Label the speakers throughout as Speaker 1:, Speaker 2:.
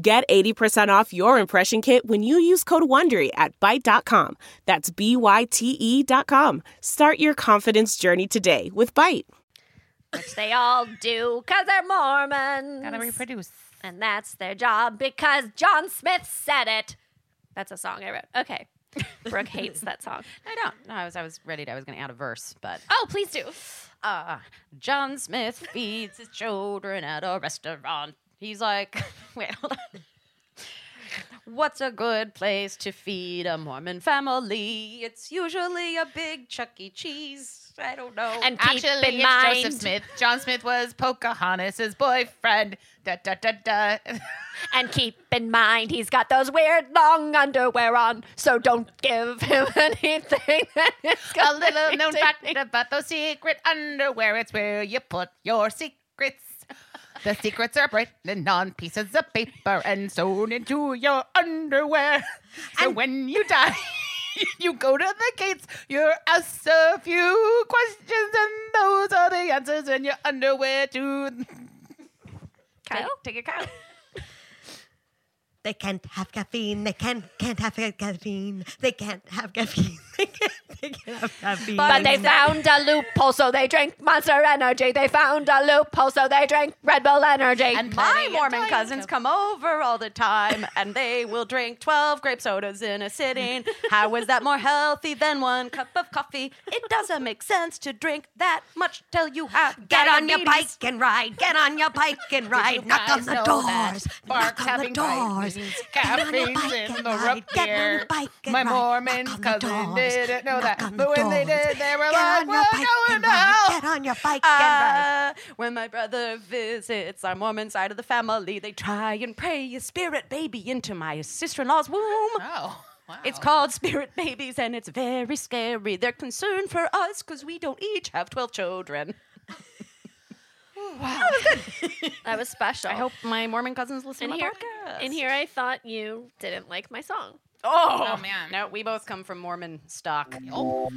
Speaker 1: Get 80% off your impression kit when you use code WONDERY at Byte.com. That's B-Y-T-E dot com. Start your confidence journey today with Byte.
Speaker 2: Which they all do because they're Mormons.
Speaker 3: Gotta reproduce.
Speaker 2: And that's their job because John Smith said it. That's a song I wrote. Okay. Brooke hates that song.
Speaker 3: I don't. No, I was. I was ready. To, I was going to add a verse, but
Speaker 2: Oh, please do.
Speaker 3: uh, John Smith feeds his children at a restaurant. He's like, wait, hold on. What's a good place to feed a Mormon family? It's usually a big Chuck E. Cheese. I don't know.
Speaker 2: And keep
Speaker 4: Actually,
Speaker 2: in
Speaker 4: it's
Speaker 2: mind,
Speaker 4: Joseph Smith. John Smith was Pocahontas' boyfriend. Da da da da.
Speaker 2: and keep in mind, he's got those weird long underwear on. So don't give him anything that is
Speaker 4: A little known fact
Speaker 2: make-
Speaker 4: about those secret underwear. It's where you put your secrets. The secrets are written on pieces of paper and sewn into your underwear. So when you die, you go to the gates, you're asked a few questions, and those are the answers in your underwear too.
Speaker 2: Kyle, take it, Kyle.
Speaker 5: They can't have caffeine. They can't can't have caffeine. They can't have caffeine. They can't, they can't have caffeine.
Speaker 2: But they found a loophole, so they drank Monster Energy. They found a loophole, so they drank Red Bull Energy.
Speaker 4: And
Speaker 3: my Mormon cousins come over all the time, and they will drink twelve grape sodas in a sitting. How is that more healthy than one cup of coffee? It doesn't make sense to drink that much till you have
Speaker 5: Get on your bike and ride. Get on your bike and ride. Knock on the
Speaker 4: know
Speaker 5: doors. Knock on the
Speaker 4: having
Speaker 5: doors. Get on your
Speaker 4: caffeine's in the root beer.
Speaker 5: your bike and
Speaker 4: My. Mormon
Speaker 5: Knock on the
Speaker 4: cousin didn't know that. But when they did, they were like, we're going to hell.
Speaker 5: Get on your bike and ride.
Speaker 3: Uh, when my brother visits our Mormon side of the family, they try and pray a spirit baby into my sister in law's womb.
Speaker 4: Oh, wow.
Speaker 3: It's called Spirit Babies, and it's very scary. They're concerned for us because we don't each have 12 children.
Speaker 2: That oh, was good. That was special.
Speaker 3: I hope my Mormon cousins listen
Speaker 2: And
Speaker 3: to my
Speaker 2: here,
Speaker 3: podcast.
Speaker 2: and here, I thought you didn't like my song.
Speaker 3: Oh,
Speaker 4: Oh, man.
Speaker 3: No, we both come from Mormon stock.
Speaker 4: Oh.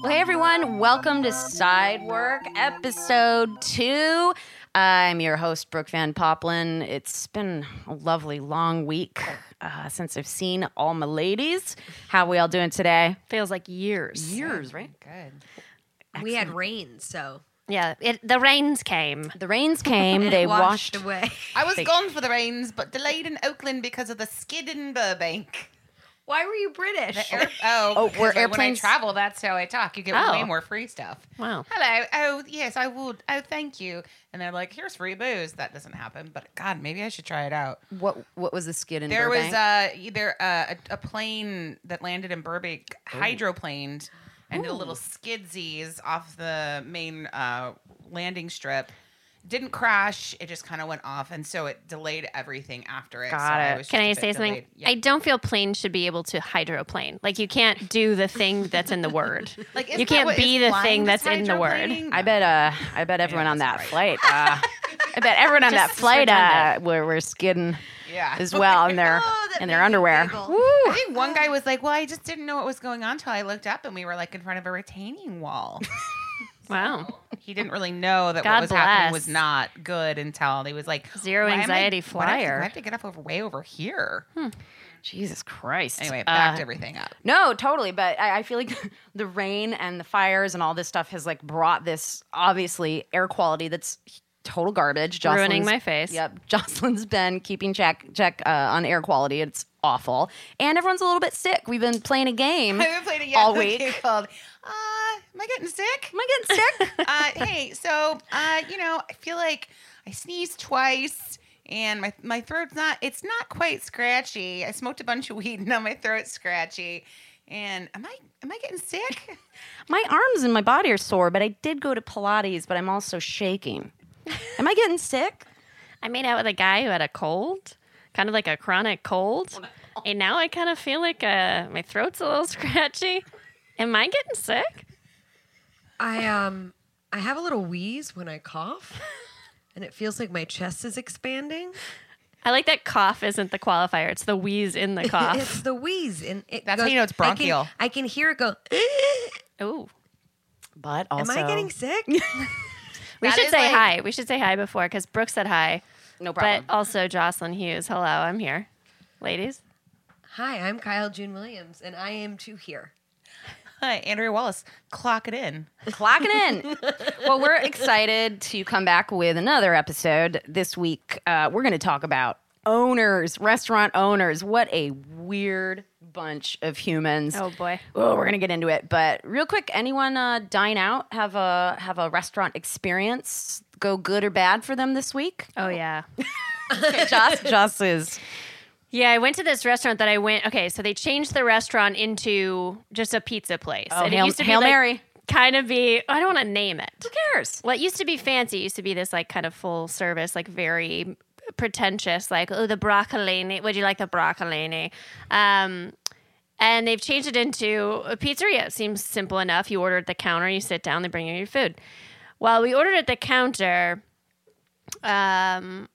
Speaker 3: Well, hey everyone, welcome to Side Work episode two. I'm your host, Brooke Van Poppelen. It's been a lovely long week uh, since I've seen all my ladies. How we all doing today?
Speaker 2: Feels like years.
Speaker 3: Years, right?
Speaker 4: Good.
Speaker 5: We had rain, so
Speaker 2: Yeah, it, the rains came.
Speaker 3: The rains came, they
Speaker 5: washed
Speaker 3: washed.
Speaker 5: away.
Speaker 4: I was
Speaker 3: They-
Speaker 4: gone for the rains, but delayed in Oakland because of the skid in Burbank.
Speaker 5: Why were you British?
Speaker 4: Air- oh,
Speaker 3: Oh,
Speaker 4: because
Speaker 3: were
Speaker 4: when I
Speaker 3: airplanes-
Speaker 4: travel, that's how I talk. You get
Speaker 2: Oh.
Speaker 4: way more free stuff.
Speaker 2: Wow.
Speaker 4: Hello. Oh, yes, I would. Oh, thank you. And they're like, here's free booze. That doesn't happen. But God, maybe I should try it out.
Speaker 3: What What was the skid in
Speaker 4: There
Speaker 3: Burbank?
Speaker 4: was uh, either uh, a, a plane that landed in Burbank, hydroplaned, and did a little skidsies off the main uh, landing strip. Didn't crash. It just kind of went off, and so it delayed everything after it.
Speaker 3: Got
Speaker 4: so I
Speaker 3: it.
Speaker 4: was
Speaker 2: Can I say something?
Speaker 4: Yeah.
Speaker 2: I don't feel planes should be able to hydroplane. Like you can't do the thing that's in the word.
Speaker 4: Like,
Speaker 2: you can't be the thing that's in the word.
Speaker 3: I bet. Uh, I bet everyone on that
Speaker 4: that's
Speaker 3: flight. Uh, I bet everyone on that flight uh,
Speaker 2: redundant.
Speaker 3: were, were skidding
Speaker 4: Yeah.
Speaker 3: as well in their
Speaker 5: Oh,
Speaker 3: in their underwear. Woo!
Speaker 4: I think one guy was like, "Well, I just didn't know what was going on until I looked up, and we were like in front of a retaining wall."
Speaker 2: Wow.
Speaker 4: he didn't really know that
Speaker 2: God
Speaker 4: what was happening was not good until he was like,
Speaker 2: Zero
Speaker 4: "Why am I-
Speaker 2: anxiety
Speaker 4: I
Speaker 2: flyer."
Speaker 4: I have to get up over way over here.
Speaker 3: Jesus Christ.
Speaker 4: Anyway, back
Speaker 3: Uh,
Speaker 4: everything up.
Speaker 3: No, totally. But I, I feel like the rain and the fires and all this stuff has like brought this obviously air quality that's total garbage.
Speaker 2: Ruining my face.
Speaker 3: Yep. Jocelyn's been keeping check check uh, on air quality. It's awful, and everyone's a little bit sick. We've been playing a game.
Speaker 4: I've been playing a
Speaker 3: all week.
Speaker 4: called uh, Am I getting sick?
Speaker 3: Am I getting sick?
Speaker 4: uh, hey, so uh, you know, I feel like I sneezed twice. And my, my throat's not it's not quite scratchy. I smoked a bunch of weed and now my throat's scratchy. And am I am I getting sick?
Speaker 3: My arms and my body are sore, but I did go to Pilates, but I'm also shaking. Am I getting sick?
Speaker 2: I made out with a guy who had a cold, kind of like a chronic cold. And now I kind of feel like uh, my throat's a little scratchy. Am I getting sick?
Speaker 5: I um I have a little wheeze when I cough, and it feels like my chest is expanding.
Speaker 2: I like that cough isn't the qualifier, it's the wheeze in the cough.
Speaker 5: it's the wheeze, and it
Speaker 4: That's how you know it's
Speaker 5: I can-
Speaker 4: bronchial.
Speaker 5: I can, hear it go.
Speaker 2: Ooh.
Speaker 3: But also, Am
Speaker 5: I getting sick?
Speaker 2: We should say
Speaker 4: like-
Speaker 2: hi. We should say hi before because Brooke said hi.
Speaker 3: no problem.
Speaker 2: But also Jocelyn Hughes. Hello, I'm here. Ladies.
Speaker 5: Hi, I'm Kyle June Williams, and I am too here.
Speaker 4: Hi, Andrea Wallace. Clock it in.
Speaker 3: Clocking in. well, we're excited to come back with another episode this week. Uh, we're going to talk about owners, restaurant owners. What a weird bunch of humans.
Speaker 2: Oh boy.
Speaker 3: Oh, we're gonna get into it, but real quick, anyone uh, dine out have a have a restaurant experience go good or bad for them this week?
Speaker 2: Oh yeah.
Speaker 3: Joss, Joss is
Speaker 2: Yeah, I went to this restaurant that I went. Okay, so they changed the restaurant into just a pizza place.
Speaker 3: Oh,
Speaker 2: And
Speaker 3: Hail-
Speaker 2: it used to
Speaker 3: Hail
Speaker 2: be like,
Speaker 3: Mary.
Speaker 2: kind of be. I don't want to name it.
Speaker 3: who cares?
Speaker 2: Well, it used to be fancy. It used to be this like kind of full service, like very pretentious, like oh the broccolini. Would you like the broccolini? Um, and they've changed it into a pizzeria. It seems simple enough. You order at the counter, you sit down, they bring you your food. Well, we ordered at the counter, um,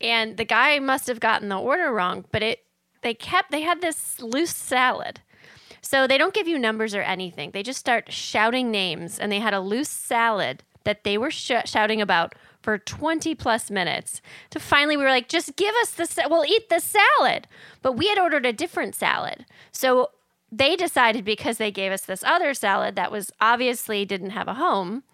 Speaker 2: and the guy must have gotten the order wrong, but it they kept they had this loose salad. So they don't give you numbers or anything. They just start shouting names, and they had a loose salad that they were sh- shouting about for 20 plus minutes. To finally, we were like, just give us the, sa- we'll eat the salad. But we had ordered a different salad. So they decided because they gave us this other salad that was obviously didn't have a home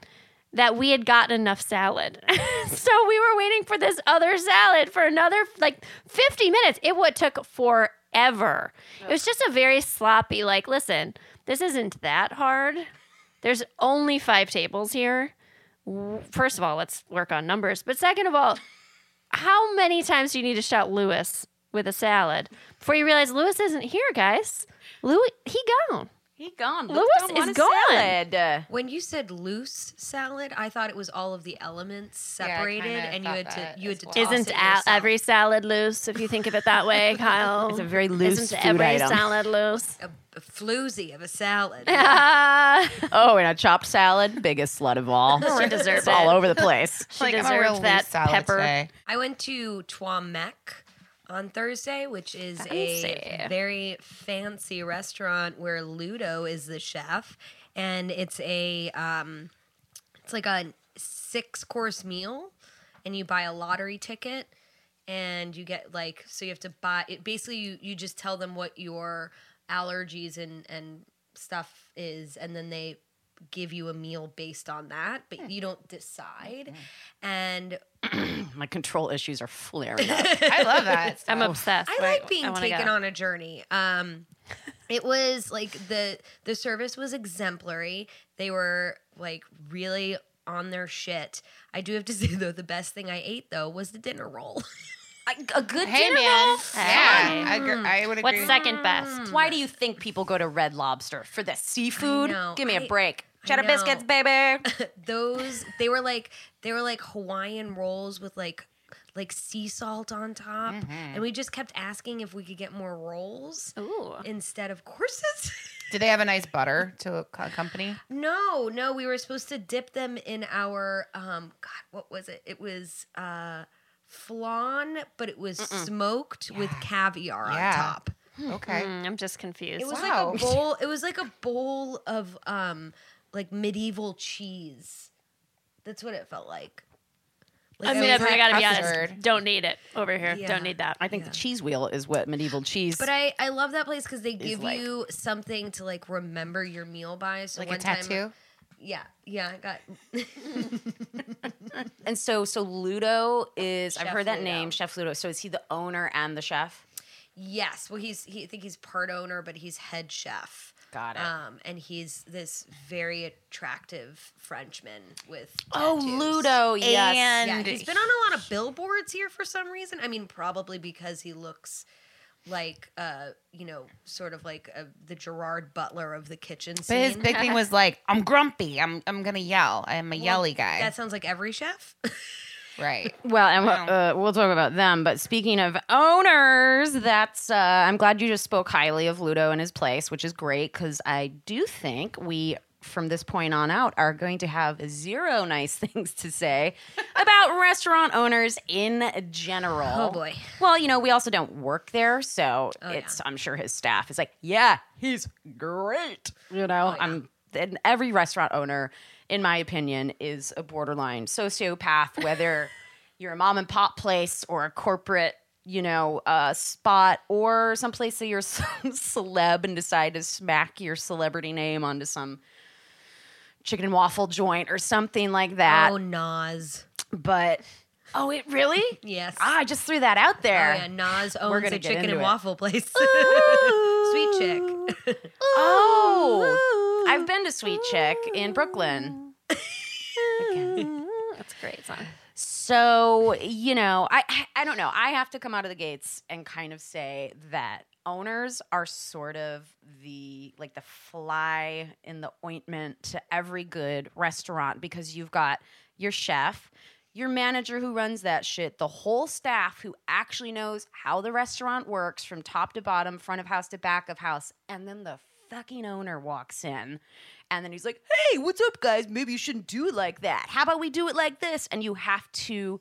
Speaker 2: that we had gotten enough salad. so we were waiting for this other salad for another like 50 minutes. It would took forever. It was just a very sloppy like, listen, this isn't that hard. There's only 5 tables here. First of all, let's work on numbers. But second of all, how many times do you need to shout Lewis with a salad before you realize Lewis isn't here, guys? Louis, he gone.
Speaker 3: He gone.
Speaker 2: Lewis
Speaker 3: don't
Speaker 2: is
Speaker 3: a
Speaker 2: gone.
Speaker 3: salad. Uh,
Speaker 5: When you said loose salad, I thought it was all of the elements separated,
Speaker 4: kinda
Speaker 5: and you had to you had to
Speaker 4: well.
Speaker 5: toss
Speaker 2: Isn't
Speaker 5: it
Speaker 2: every salad loose if you think of it that way, Kyle?
Speaker 3: It's a very loose
Speaker 2: Isn't
Speaker 3: food
Speaker 2: every
Speaker 3: item.
Speaker 2: salad loose?
Speaker 5: a, a floozy of a salad?
Speaker 2: Ah,
Speaker 3: Oh, and a chopped salad, biggest slut of all.
Speaker 2: She deserved
Speaker 3: it's all over the place.
Speaker 2: she
Speaker 4: like I'm a real
Speaker 2: deserved that pepper.
Speaker 4: today.
Speaker 5: I went to Trois Mec on Thursday, which is a very fancy restaurant where Ludo is the chef, and it's a um, it's like a six course meal, and you buy a lottery ticket, and you get like so you have to buy it. Basically, you you just tell them what your allergies and and stuff is, and then they give you a meal based on that, but you don't decide. And
Speaker 3: My control issues are flaring up.
Speaker 4: I love that.
Speaker 2: I'm obsessed.
Speaker 5: I like being
Speaker 2: wanna
Speaker 5: taken
Speaker 2: go.
Speaker 5: on a journey. Um, it was like the the service was exemplary. They were like really on their shit. I do have to say though, the best thing I ate though was the dinner roll.
Speaker 3: a good
Speaker 4: Hey
Speaker 3: dinner
Speaker 4: man,
Speaker 3: roll.
Speaker 4: yeah, I, agree, I would agree.
Speaker 2: What's second best?
Speaker 3: Why do you think people go to Red Lobster for the seafood? Give me a
Speaker 5: I-
Speaker 3: break.
Speaker 5: I
Speaker 3: Cheddar biscuits, baby.
Speaker 5: Those they were like they were like Hawaiian rolls with like like sea salt on top, and we just kept asking if we could get more rolls
Speaker 2: Ooh.
Speaker 5: instead of courses.
Speaker 4: Did they have a nice butter to co- accompany?
Speaker 5: No, no, we were supposed to dip them in our um god, what was it? It was uh flan, but it was smoked with caviar
Speaker 4: Yeah.
Speaker 5: on top.
Speaker 4: Okay.
Speaker 2: Mm, I'm just confused.
Speaker 5: It was
Speaker 4: Wow.
Speaker 5: like a bowl, it was like a bowl of um like medieval cheese. That's what it felt like. Like
Speaker 2: I mean,
Speaker 5: was
Speaker 2: I, gotta be
Speaker 4: custard.
Speaker 2: honest. Don't need it over here.
Speaker 5: Yeah.
Speaker 2: Don't need that.
Speaker 3: I think
Speaker 5: Yeah.
Speaker 3: the cheese wheel is what medieval cheese.
Speaker 5: But I, I love that place because they give
Speaker 3: like-
Speaker 5: you something to like remember your meal by. So
Speaker 4: Like
Speaker 5: one
Speaker 4: a tattoo?
Speaker 5: Time, yeah, yeah, I got
Speaker 3: and so, so Ludo is. I've heard that
Speaker 5: Ludo.
Speaker 3: name, Chef Ludo. So is he the owner and the chef?
Speaker 5: Yes, well, he's he. I think he's part owner, but he's head chef.
Speaker 3: Got it.
Speaker 5: Um, and he's this very attractive Frenchman with.
Speaker 3: oh,
Speaker 5: tattoos.
Speaker 3: Ludo. Yes.
Speaker 5: Yeah, he's been on a lot of billboards here for some reason. I mean, probably because he looks like uh you know sort of like uh, the Gerard Butler of the kitchen
Speaker 4: But his big thing was like, I'm grumpy. I'm I'm gonna yell. I'm a yelly guy.
Speaker 5: that sounds like every chef.
Speaker 4: right.
Speaker 3: Well, and we'll- uh, we'll talk about them. But speaking of owners, that's uh, I'm glad you just spoke highly of Ludo and his place, which is great because I do think we, from this point on out, are going to have zero nice things to say about restaurant owners in general.
Speaker 5: Oh, boy.
Speaker 3: Well, you know, we also don't work there, so
Speaker 5: Oh,
Speaker 3: it's I'm sure his staff is like, yeah, he's great. You know, I'm and every restaurant owner, in my opinion, is a borderline sociopath, whether you're a mom and pop place or a corporate, you know, uh, spot or someplace that you're some celeb and decide to smack your celebrity name onto some chicken and waffle joint or something like that.
Speaker 5: oh, Nas.
Speaker 3: But oh, it really?
Speaker 5: Yes.
Speaker 3: Ah, I just threw that out there.
Speaker 5: Oh yeah, Nas owns a chicken and
Speaker 3: it.
Speaker 5: waffle place. Sweet chick.
Speaker 3: Oh, I've been to Sweet Chick in Brooklyn.
Speaker 2: That's a great song.
Speaker 3: So, you know, I I- I don't know. I have to come out of the gates and kind of say that owners are sort of the like the fly in the ointment to every good restaurant because you've got your chef, your manager who runs that shit, the whole staff who actually knows how the restaurant works from top to bottom, front of house to back of house, and then the fucking owner walks in and then he's like, "Hey, what's up guys? Maybe you shouldn't do it like that. How about we do it like this?" And you have to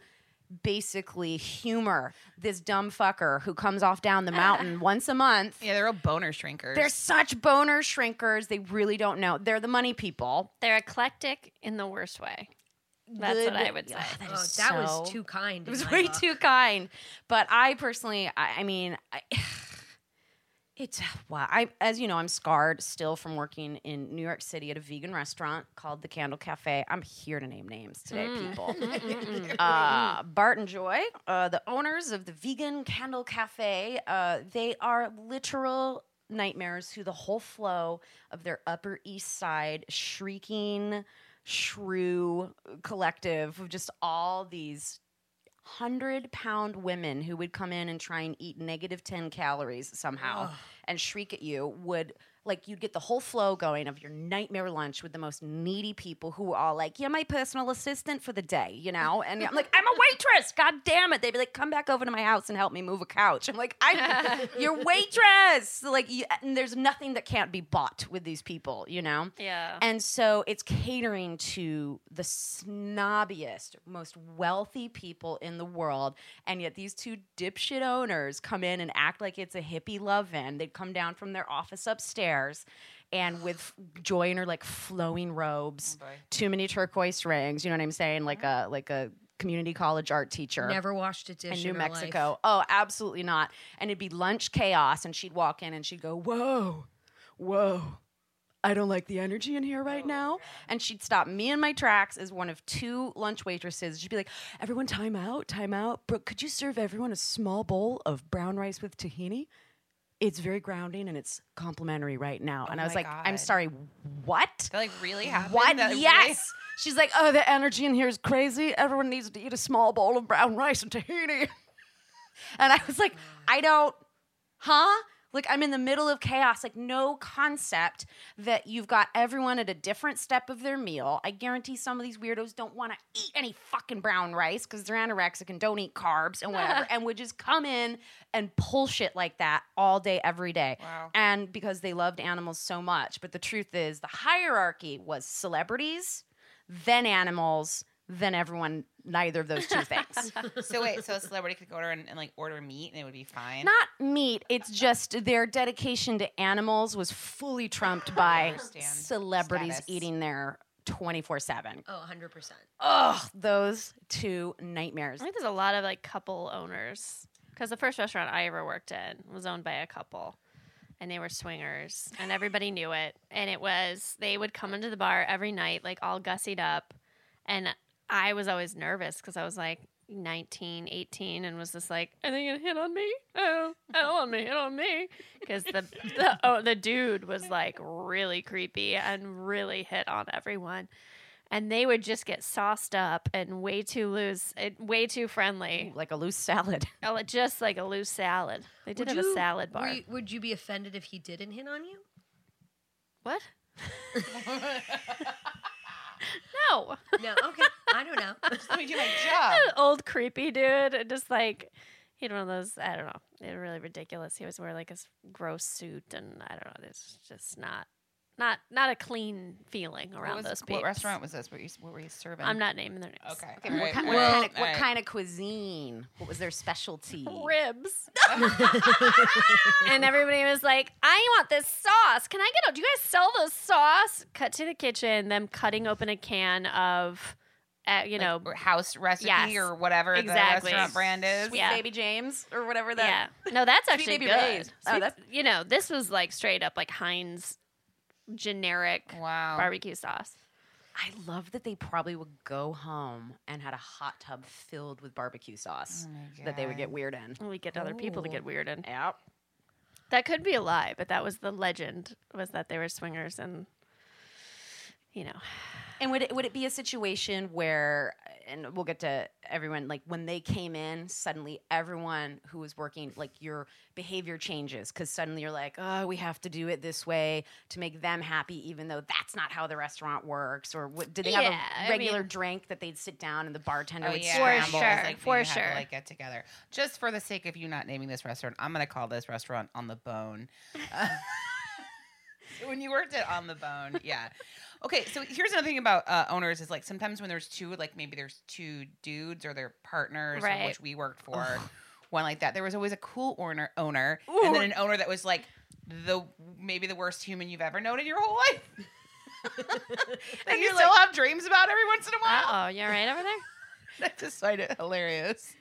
Speaker 3: basically humor this dumb fucker who comes off down the mountain once a month.
Speaker 4: Yeah, they're real boner shrinkers.
Speaker 3: They're such boner shrinkers. They really don't know. They're the money people.
Speaker 2: They're eclectic in the worst way. That's what I would say.
Speaker 3: Ugh, that
Speaker 5: Oh, that
Speaker 3: so-
Speaker 5: was too kind.
Speaker 3: It was way
Speaker 5: book.
Speaker 3: too kind. But I personally, I, I mean, I, it's wow. I, as you know, I'm scarred still from working in New York City at a vegan restaurant called the Candle Cafe. I'm here to name names today, people. uh, Bart and Joy, uh, the owners of the vegan Candle Cafe, uh, they are literal nightmares through the whole flow of their Upper East Side shrieking shrew collective of just all these hundred pound women who would come in and try and eat negative 10 calories somehow and shriek at you would like you'd get the whole flow going of your nightmare lunch with the most needy people who are all like you're my personal assistant for the day you know and i'm like i'm a waitress god damn it they'd be like come back over to my house and help me move a couch i'm like i'm your waitress like you, and there's nothing that can't be bought with these people you know
Speaker 2: Yeah.
Speaker 3: and so it's catering to the snobbiest, most wealthy people in the world. And yet these two dipshit owners come in and act like it's a hippie love in. They'd come down from their office upstairs and with joy in her like flowing robes, oh, too many turquoise rings, you know what I'm saying? Like a like a community college art teacher
Speaker 5: Never washed a dish
Speaker 3: in New
Speaker 5: in her life.
Speaker 3: Mexico. Oh, absolutely not. And it'd be lunch chaos, and she'd walk in and she'd go, "Whoa, whoa." I don't like the energy in here right oh, now. And she'd stop me in my tracks as one of two lunch waitresses. She'd be like, Everyone, time out, time out. Brooke, could you serve everyone a small bowl of brown rice with tahini? It's very grounding and it's complimentary right now. and I was like, I'm sorry, what?
Speaker 4: That like really happened.
Speaker 3: What?
Speaker 4: That really-
Speaker 3: yes. She's like, oh, the energy in here is crazy. Everyone needs to eat a small bowl of brown rice and tahini. and I was like, I don't, huh? Like, I'm in the middle of chaos. Like, no concept that you've got everyone at a different step of their meal. I guarantee some of these weirdos don't want to eat any fucking brown rice because they're anorexic and don't eat carbs and whatever, and would just come in and pull shit like that all day, every day.
Speaker 4: Wow.
Speaker 3: And because they loved animals so much. But the truth is, the hierarchy was celebrities, then animals, then everyone, neither of those two things.
Speaker 4: So wait, so a celebrity could go order and, and like order meat and it would be fine.
Speaker 3: Not meat, it's just their dedication to animals was fully trumped by celebrities
Speaker 4: Status.
Speaker 3: eating there 24 7.
Speaker 5: Oh, 100%.
Speaker 3: Ugh, those two nightmares.
Speaker 2: I think there's a lot of like couple owners because the first restaurant I ever worked in was owned by a couple and they were swingers and everybody knew it. And it was, they would come into the bar every night, like all gussied up. And I was always nervous because I was like 19, 18 and was just like, are they going to hit on me? Oh, hit on me, hit on me. Because the, the, oh, the dude was like really creepy and really hit on everyone. and they would just get sauced up and way too loose, and way too friendly,
Speaker 3: like a loose salad.
Speaker 2: Oh, just like a loose salad. They did
Speaker 5: Would
Speaker 2: have a
Speaker 5: you-
Speaker 2: salad
Speaker 5: were
Speaker 2: bar.
Speaker 5: you- would you be offended if he didn't hit on you?
Speaker 2: What? no.
Speaker 5: No. Okay. I don't know.
Speaker 4: Let me do my job.
Speaker 2: Old creepy dude. and Just like he had one of those. I don't know. They were really ridiculous. He was wearing like a gross suit, and I don't know. It's just not, not, not a clean feeling
Speaker 4: What,
Speaker 2: around
Speaker 4: was,
Speaker 2: those
Speaker 4: what restaurant was this? What, you, what were you serving?
Speaker 2: I'm not naming their names.
Speaker 4: Okay.
Speaker 3: Okay,
Speaker 4: all
Speaker 3: what, kind,
Speaker 4: all
Speaker 3: what, kind, of,
Speaker 4: all
Speaker 3: what
Speaker 4: right.
Speaker 3: kind of cuisine? What was their specialty?
Speaker 2: Ribs. and everybody was like, I want this sauce. Can I get a, do you guys sell this sauce? Cut to the kitchen, them cutting open a can of, uh, you know,
Speaker 4: Or house recipe
Speaker 2: Yes.
Speaker 4: or whatever
Speaker 2: Exactly.
Speaker 4: the restaurant brand is.
Speaker 3: Sweet
Speaker 2: Yeah.
Speaker 3: Baby James or whatever that. yeah.
Speaker 2: No, that's
Speaker 3: Sweet
Speaker 2: actually
Speaker 3: Baby
Speaker 2: good.
Speaker 3: Ray's. Oh, that's-
Speaker 2: you know, this was like straight up like Heinz generic
Speaker 4: Wow.
Speaker 2: barbecue sauce.
Speaker 3: I love that they probably would go home and had a hot tub filled with barbecue sauce that they would get weird in.
Speaker 2: And we get other people to get weirded.
Speaker 3: Yep.
Speaker 2: That could be a lie, but that was the legend was that they were swingers and you know.
Speaker 3: And would it, would it be a situation where, and we'll get to everyone, like when they came in, suddenly everyone who was working, like your behavior changes because suddenly you're like, oh, we have to do it this way to make them happy, even though that's not how the restaurant works? Or what, did they have
Speaker 2: Yeah, I
Speaker 3: a regular
Speaker 2: mean-
Speaker 3: drink that they'd sit down and the bartender
Speaker 4: Oh
Speaker 3: would
Speaker 4: yeah,
Speaker 2: For sure,
Speaker 4: Like,
Speaker 2: for
Speaker 4: you had to,
Speaker 2: sure.
Speaker 4: like get together. Just for the sake of you not naming this restaurant, I'm gonna call this restaurant On the Bone. So when you worked at On the Bone, yeah. Okay, so here's another thing about uh, owners is like sometimes when there's two, like maybe there's two dudes or their partners,
Speaker 2: Right.
Speaker 4: which we worked for, one like that. There was always a cool owner, owner, and then an owner that was like the maybe the worst human you've ever known in your whole life. and you still have dreams about every once in a while.
Speaker 2: Oh, you all right over there?
Speaker 4: I just find it hilarious.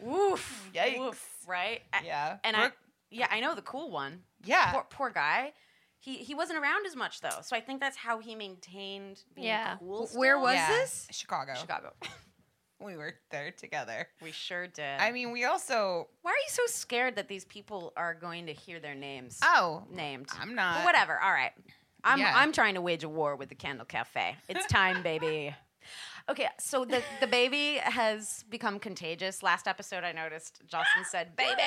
Speaker 3: Woof.
Speaker 4: Yikes.
Speaker 3: Woof, right? A-
Speaker 4: Yeah.
Speaker 3: And I, yeah, I know the cool one.
Speaker 4: yeah.
Speaker 3: Poor, poor guy. He, he wasn't around as much though, so I think that's how he maintained being
Speaker 2: Yeah.
Speaker 3: cool.
Speaker 5: Where was
Speaker 4: Yeah.
Speaker 5: this?
Speaker 4: Chicago.
Speaker 3: Chicago?
Speaker 4: We were there together.
Speaker 3: We sure did.
Speaker 4: I mean, we also.
Speaker 3: Why are you so scared that these people are going to hear their names
Speaker 4: Oh,
Speaker 3: named?
Speaker 4: I'm not.
Speaker 3: But whatever. All right. I'm
Speaker 4: Yeah.
Speaker 3: I'm trying to wage a war with the Candle Cafe. It's time, baby. Okay, so the the baby has become contagious. Last episode, I noticed Jocelyn said "baby,"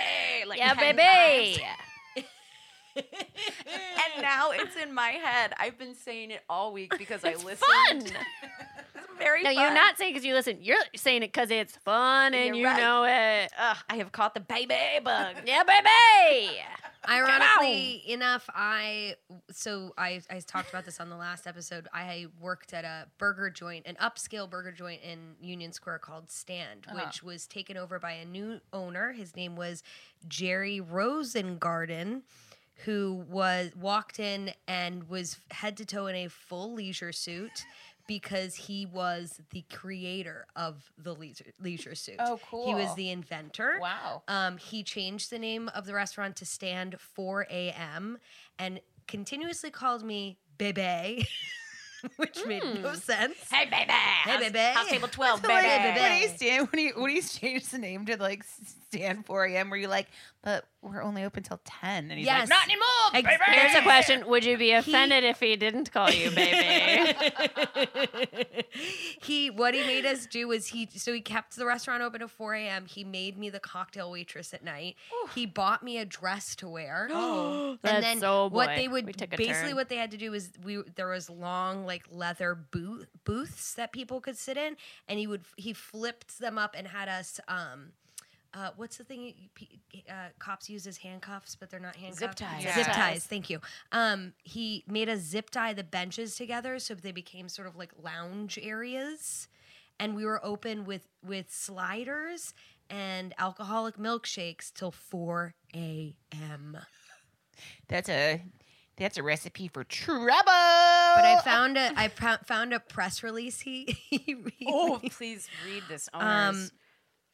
Speaker 3: like
Speaker 2: Yeah, baby.
Speaker 3: times. and now it's in my head. I've been saying it all week because I listened.
Speaker 2: Fun.
Speaker 3: It's very
Speaker 2: No,
Speaker 3: fun.
Speaker 2: you're not saying because you listen. You're saying it because it's fun and
Speaker 3: You're
Speaker 2: you
Speaker 3: right.
Speaker 2: know it.
Speaker 3: Ugh, I have caught the baby bug.
Speaker 2: Yeah, baby.
Speaker 5: Ironically enough, I so I I talked about this on the last episode. I worked at a burger joint, an upscale burger joint in Union Square called Stand, uh-huh. which was taken over by a new owner. His name was Jerry Rosengarten, who was walked in and was head to toe in a full leisure suit. Because he was the creator of the leisure, leisure suit.
Speaker 4: Oh, cool.
Speaker 5: He was the inventor.
Speaker 4: Wow.
Speaker 5: Um, he changed the name of the restaurant to Stand 4 a.m. and continuously called me Bebe, which made no sense.
Speaker 3: Hey, baby.
Speaker 5: Hey,
Speaker 3: House-
Speaker 5: baby.
Speaker 3: House table twelve,
Speaker 5: Hey,
Speaker 3: baby.
Speaker 5: baby.
Speaker 4: When he stand, when he when he's changed the name to like stand 4 a.m. Were you like, but we're only open till 10? And he's
Speaker 5: Yes.
Speaker 4: like, not anymore,
Speaker 5: Ex-
Speaker 4: baby.
Speaker 2: Here's a question: Would you be offended if he didn't call you baby?
Speaker 5: he what he made us do was he so he kept the restaurant open at 4 a.m. He made me the cocktail waitress at night. He bought me a dress to wear.
Speaker 2: Oh,
Speaker 5: and
Speaker 2: that's
Speaker 5: then
Speaker 2: so
Speaker 5: what
Speaker 2: boy.
Speaker 5: they would
Speaker 2: We took a
Speaker 5: basically
Speaker 2: turn.
Speaker 5: what they had to do is we there was long like leather booth, booths that people could sit in and he would he flipped them up and had us um uh, what's the thing you, you- uh, cops use as handcuffs, but they're not handcuffs?
Speaker 3: Zip ties.
Speaker 4: Yeah.
Speaker 5: Zip
Speaker 4: Zip
Speaker 5: ties. Thank you. Um, he made us zip tie the benches together so they became sort of like lounge areas, and we were open with with sliders and alcoholic milkshakes till four a.m.
Speaker 4: That's a that's a recipe for trouble.
Speaker 5: But I found a I found a press release he, he, he
Speaker 3: Oh, please read this
Speaker 5: Um,
Speaker 3: owner's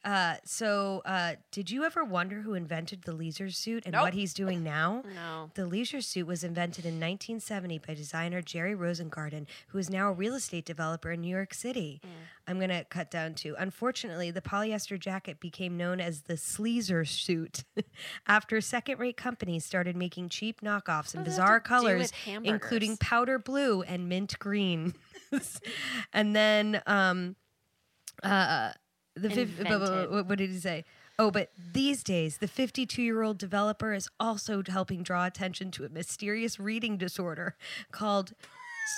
Speaker 5: Uh, so, uh, did you ever wonder who invented the leisure suit and
Speaker 3: Nope.
Speaker 5: what he's doing now?
Speaker 2: No.
Speaker 5: The leisure suit was invented in 1970 by designer Jerry Rosengarten, who is now a real estate developer in New York City. I'm going to cut down to. Unfortunately, the polyester jacket became known as the sleazer suit after second rate companies started making cheap knockoffs in
Speaker 2: What does that
Speaker 5: bizarre
Speaker 2: have to do
Speaker 5: colors, including powder blue and mint green. and then um, uh, the fif- bu- bu- what what did he say? Oh, but these days, the 52 year old developer is also helping draw attention to a mysterious reading disorder called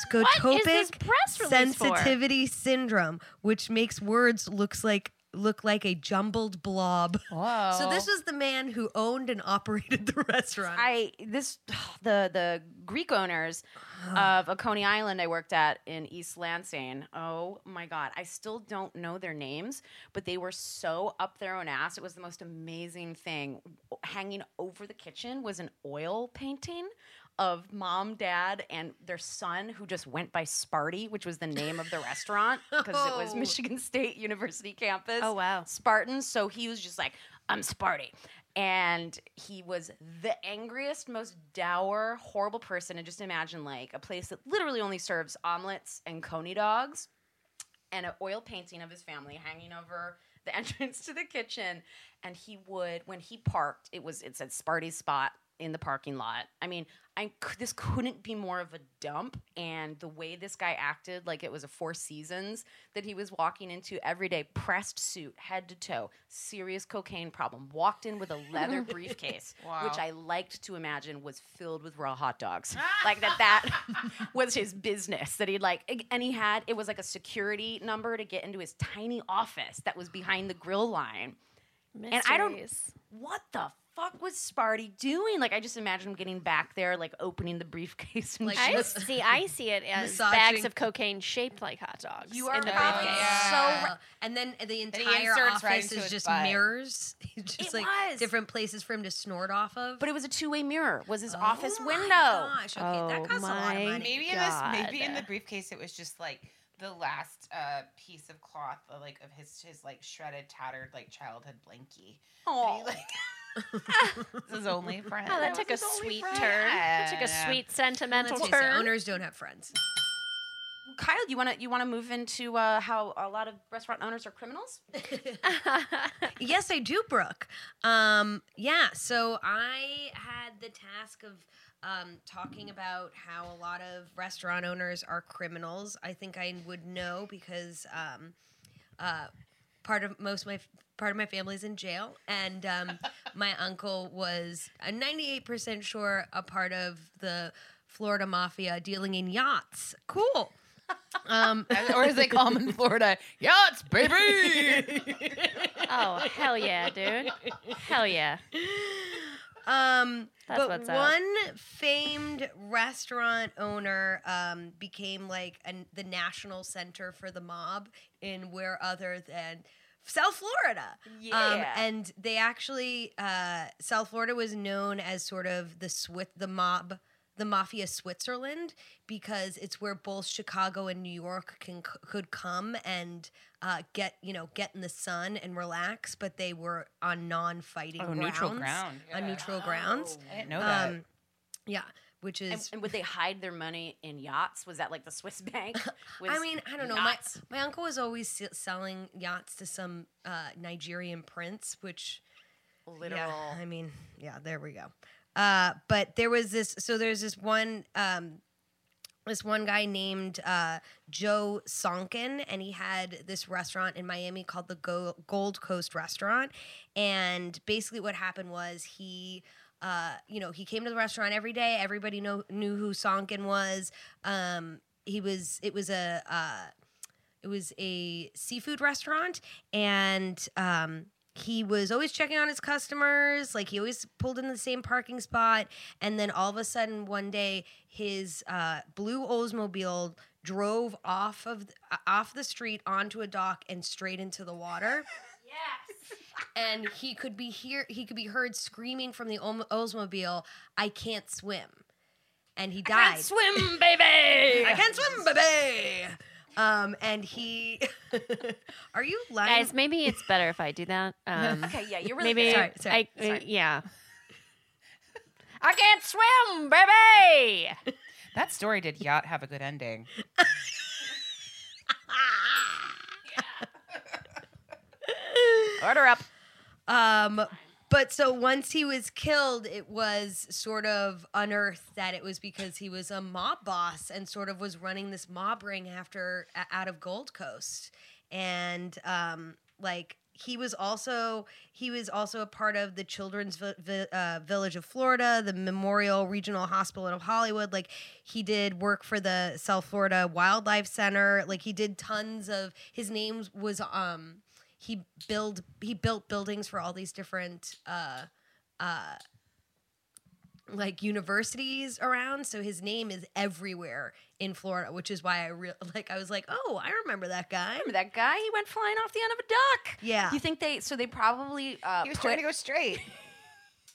Speaker 5: scotopic
Speaker 2: release for?
Speaker 5: sensitivity syndrome, which makes words looks like look like a jumbled blob.
Speaker 4: Whoa.
Speaker 5: So this was the man who owned and operated the restaurant.
Speaker 3: I this the the Greek owners of a Coney Island I worked at in East Lansing. Oh my god, I still don't know their names, but they were so up their own ass. It was the most amazing thing. Hanging over the kitchen was an oil painting of mom, dad, and their son who just went by Sparty, which was the name of the restaurant because it was
Speaker 5: Oh.
Speaker 3: Michigan State University campus.
Speaker 2: Oh, wow.
Speaker 3: Spartan. So he was just like, I'm Sparty. And he was the angriest, most dour, horrible person. And just imagine like a place that literally only serves omelets and coney dogs and an oil painting of his family hanging over the entrance to the kitchen. And he would, when he parked, it was it said Sparty's spot in the parking lot. I mean, I this couldn't be more of a dump. And the way this guy acted, like it was a Four Seasons that he was walking into every day, pressed suit, head to toe, serious cocaine problem. Walked in with a leather briefcase, which I liked to imagine was filled with raw hot dogs. like that, that was his business. That he'd like, and he had it was like a security number to get into his tiny office that was behind the grill line. And I don't-
Speaker 2: Mysteries.
Speaker 3: What the fuck was Sparty doing? Like, I just imagine him getting back there, like opening the briefcase and
Speaker 5: Like,
Speaker 2: I see. I see it as
Speaker 5: Massaging-
Speaker 2: bags of cocaine shaped like hot dogs.
Speaker 3: You are
Speaker 2: in the
Speaker 3: probably
Speaker 2: briefcase.
Speaker 4: Yeah.
Speaker 3: so.
Speaker 5: And then the entire
Speaker 4: inserts right
Speaker 5: office is just
Speaker 4: butt.
Speaker 5: mirrors, just
Speaker 3: It
Speaker 5: like
Speaker 3: was.
Speaker 5: different places for him to snort off of.
Speaker 3: But it was a two way mirror. Was his office window.
Speaker 5: Oh my
Speaker 3: window?
Speaker 5: Gosh, okay,
Speaker 2: Oh
Speaker 5: that costs a lot of
Speaker 2: my
Speaker 5: money.
Speaker 4: maybe it was maybe in the briefcase it was just like the last uh, piece of cloth uh, like of his his like shredded tattered like childhood blankie. Oh. he,
Speaker 3: Aw.
Speaker 4: like, this is only for him.
Speaker 2: Oh, that took a
Speaker 4: was his only
Speaker 2: sweet
Speaker 4: friend.
Speaker 2: turn. That took a sweet sentimental
Speaker 5: Let's face it,
Speaker 2: turn.
Speaker 5: owners don't have friends.
Speaker 3: Kyle, you want to you want to move into uh, how a lot of restaurant owners are criminals?
Speaker 5: yes, I do, Brooke. Um, yeah, so I had the task of um, talking about how a lot of restaurant owners are criminals. I think I would know because um, uh, part of most of my part of my family's in jail, and um, my uncle was uh, ninety eight percent sure a part of the Florida mafia dealing in yachts. Cool. Um,
Speaker 4: or as they call them in Florida, yachts, baby.
Speaker 2: Oh hell yeah, dude! Hell yeah!
Speaker 5: Um,
Speaker 2: That's
Speaker 5: but
Speaker 2: what's up.
Speaker 5: one famed restaurant owner um, became like an, the national center for the mob in where other than South Florida. Um,
Speaker 3: Yeah.
Speaker 5: and they actually uh, South Florida was known as sort of the Swiss, the mob. The mafia Switzerland because it's where both Chicago and New York can could come and uh, get you know get in the sun and relax, but they were on non-fighting
Speaker 4: Oh,
Speaker 5: grounds,
Speaker 4: neutral ground,
Speaker 5: on
Speaker 4: yeah.
Speaker 5: neutral grounds.
Speaker 4: I didn't know that.
Speaker 5: Um, yeah, which is.
Speaker 3: and would they hide their money in yachts? Was that like the Swiss bank?
Speaker 5: I mean, I don't know. My, my uncle was always se- selling yachts to some uh, Nigerian prince, which
Speaker 3: literal.
Speaker 5: Yeah, I mean, yeah, there we go. Uh, but there was this. So there's this one. Um, this one guy named uh, Joe Sonken, and he had this restaurant in Miami called the Go- Gold Coast Restaurant. And basically, what happened was he, uh, you know, he came to the restaurant every day. Everybody know, knew who Sonken was. Um, he was. It was a. Uh, it was a seafood restaurant, and um, he was always checking on his customers. Like he always pulled in the same parking spot, and then all of a sudden one day his uh, blue Oldsmobile drove off of uh, off the street onto a dock and straight into the water.
Speaker 3: Yes.
Speaker 5: And he could be hear he could be heard screaming from the Ol- Oldsmobile, "I can't swim," and he died.
Speaker 3: I can't swim, baby.
Speaker 5: I can't swim, baby. Um, and he, are you lying?
Speaker 2: Guys, maybe it's better if I do that. Um,
Speaker 3: Okay, yeah, you're really
Speaker 2: maybe
Speaker 5: Sorry, sorry,
Speaker 2: I, uh,
Speaker 5: sorry.
Speaker 2: yeah. I can't swim, baby.
Speaker 4: That story did not have a good ending.
Speaker 3: Order up.
Speaker 5: Um, but so once he was killed, it was sort of unearthed that it was because he was a mob boss and sort of was running this mob ring after out of Gold Coast, and um, like he was also he was also a part of the Children's uh, Village of Florida, the Memorial Regional Hospital of Hollywood. Like he did work for the South Florida Wildlife Center. Like he did tons of his name was um he build he built buildings for all these different uh uh like universities around so his name is everywhere in Florida which is why I re- like I was like oh I remember that guy
Speaker 3: Remember that guy? He went flying off the end of a duck.
Speaker 5: Yeah.
Speaker 3: You think they? So they probably uh,
Speaker 4: He was
Speaker 3: put,
Speaker 4: trying to go straight.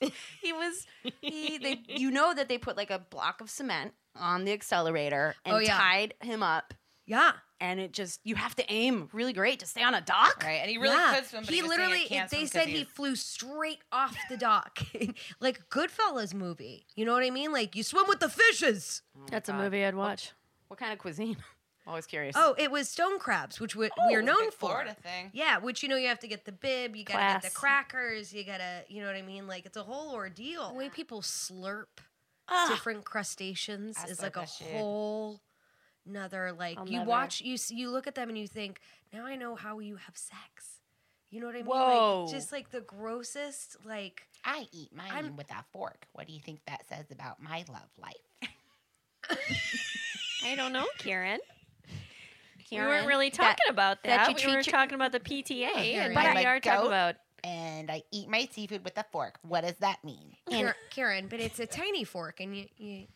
Speaker 3: he was he they you know that they put like a block of cement on the accelerator and
Speaker 5: Oh, yeah.
Speaker 3: tied him up
Speaker 5: yeah
Speaker 3: and it just you have to aim really great to stay on a dock
Speaker 4: Right. And he really
Speaker 5: yeah.
Speaker 4: could swim, but
Speaker 5: he,
Speaker 4: he,
Speaker 5: literally
Speaker 4: he can't
Speaker 5: they
Speaker 4: swim 'cause
Speaker 5: said he flew straight off the dock like Goodfellas movie you know what I mean like you swim with the fishes oh
Speaker 2: That's a movie I'd watch.
Speaker 3: what kind of cuisine always curious
Speaker 5: oh it was stone crabs which we, we are
Speaker 4: Oh,
Speaker 5: known for
Speaker 4: Florida thing.
Speaker 5: Yeah, which you know you have to get the bib, you gotta get the crackers, you gotta, you know what I mean? Like it's a whole ordeal. The way people slurp different crustaceans
Speaker 4: I
Speaker 5: is like a
Speaker 4: that shit.
Speaker 5: whole another like
Speaker 2: I'll
Speaker 5: you
Speaker 2: never.
Speaker 5: watch you s- you look at them and you think now I know how you have sex. You know what I mean?
Speaker 3: Whoa.
Speaker 5: Like just like the grossest like
Speaker 4: I eat mine
Speaker 5: I'm-
Speaker 4: with a fork. What do you think that says about my love life?
Speaker 2: I don't know, Karen. we weren't really
Speaker 3: that-
Speaker 2: talking about
Speaker 3: that
Speaker 2: that.
Speaker 3: you
Speaker 2: we were
Speaker 3: your-
Speaker 2: talking about the PTA, and
Speaker 5: But
Speaker 4: I'm
Speaker 2: we
Speaker 4: a
Speaker 2: are talking about.
Speaker 4: And I eat my seafood with a fork. What does that mean?
Speaker 5: Karen, Karen, but it's a tiny fork and you, you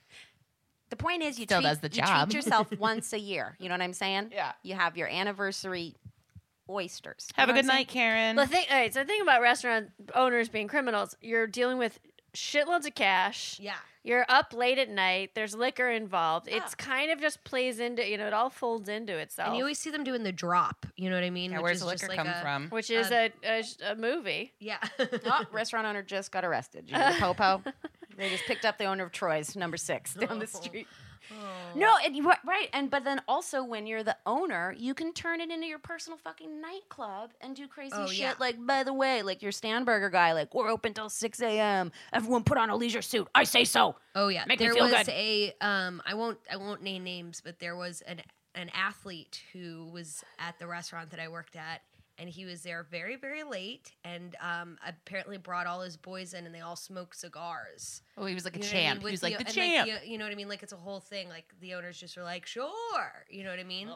Speaker 3: the point is you
Speaker 4: Still
Speaker 3: treat,
Speaker 4: does the
Speaker 3: you
Speaker 4: job.
Speaker 3: treat yourself once a year you know what i'm saying
Speaker 4: Yeah.
Speaker 3: you have your anniversary oysters
Speaker 4: Have
Speaker 3: You
Speaker 4: a
Speaker 3: know
Speaker 4: good
Speaker 3: I'm
Speaker 4: night, Karen.
Speaker 2: The thing, all right. So the thing about restaurant owners being criminals, you're dealing with shitloads of cash.
Speaker 5: yeah.
Speaker 2: You're up late at night. There's liquor involved. It's kind of just plays into you know it all folds into itself.
Speaker 5: And you always see them doing the drop, you know what I mean?
Speaker 4: yeah,
Speaker 5: Which
Speaker 4: where's
Speaker 5: is
Speaker 4: the
Speaker 5: just
Speaker 4: liquor
Speaker 5: like
Speaker 4: come
Speaker 5: a-
Speaker 4: from?
Speaker 2: which is a, a a movie.
Speaker 5: Yeah.
Speaker 3: oh, restaurant owner just got arrested you know the popo they just picked up the owner of troy's number six down the oh. street No, and right, and but then also when you're the owner, you can turn it into your personal fucking nightclub and do crazy
Speaker 5: Oh,
Speaker 3: shit.
Speaker 5: yeah.
Speaker 3: Like, by the way, like your Stanburger guy, like we're open till six a.m. Everyone put on a leisure suit. I say so.
Speaker 5: Oh yeah,
Speaker 3: Make me
Speaker 5: there was
Speaker 3: good.
Speaker 5: a um I won't I won't name names, but there was an an athlete who was at the restaurant that I worked at and he was there very very late and um apparently brought all his boys in and they all smoked cigars.
Speaker 4: Oh, he was like a
Speaker 5: You know what I mean?
Speaker 4: champ. He was like the champ.
Speaker 5: you, you know what I mean? Like it's a whole thing. Like the owners just were like, "Sure," you know what I mean?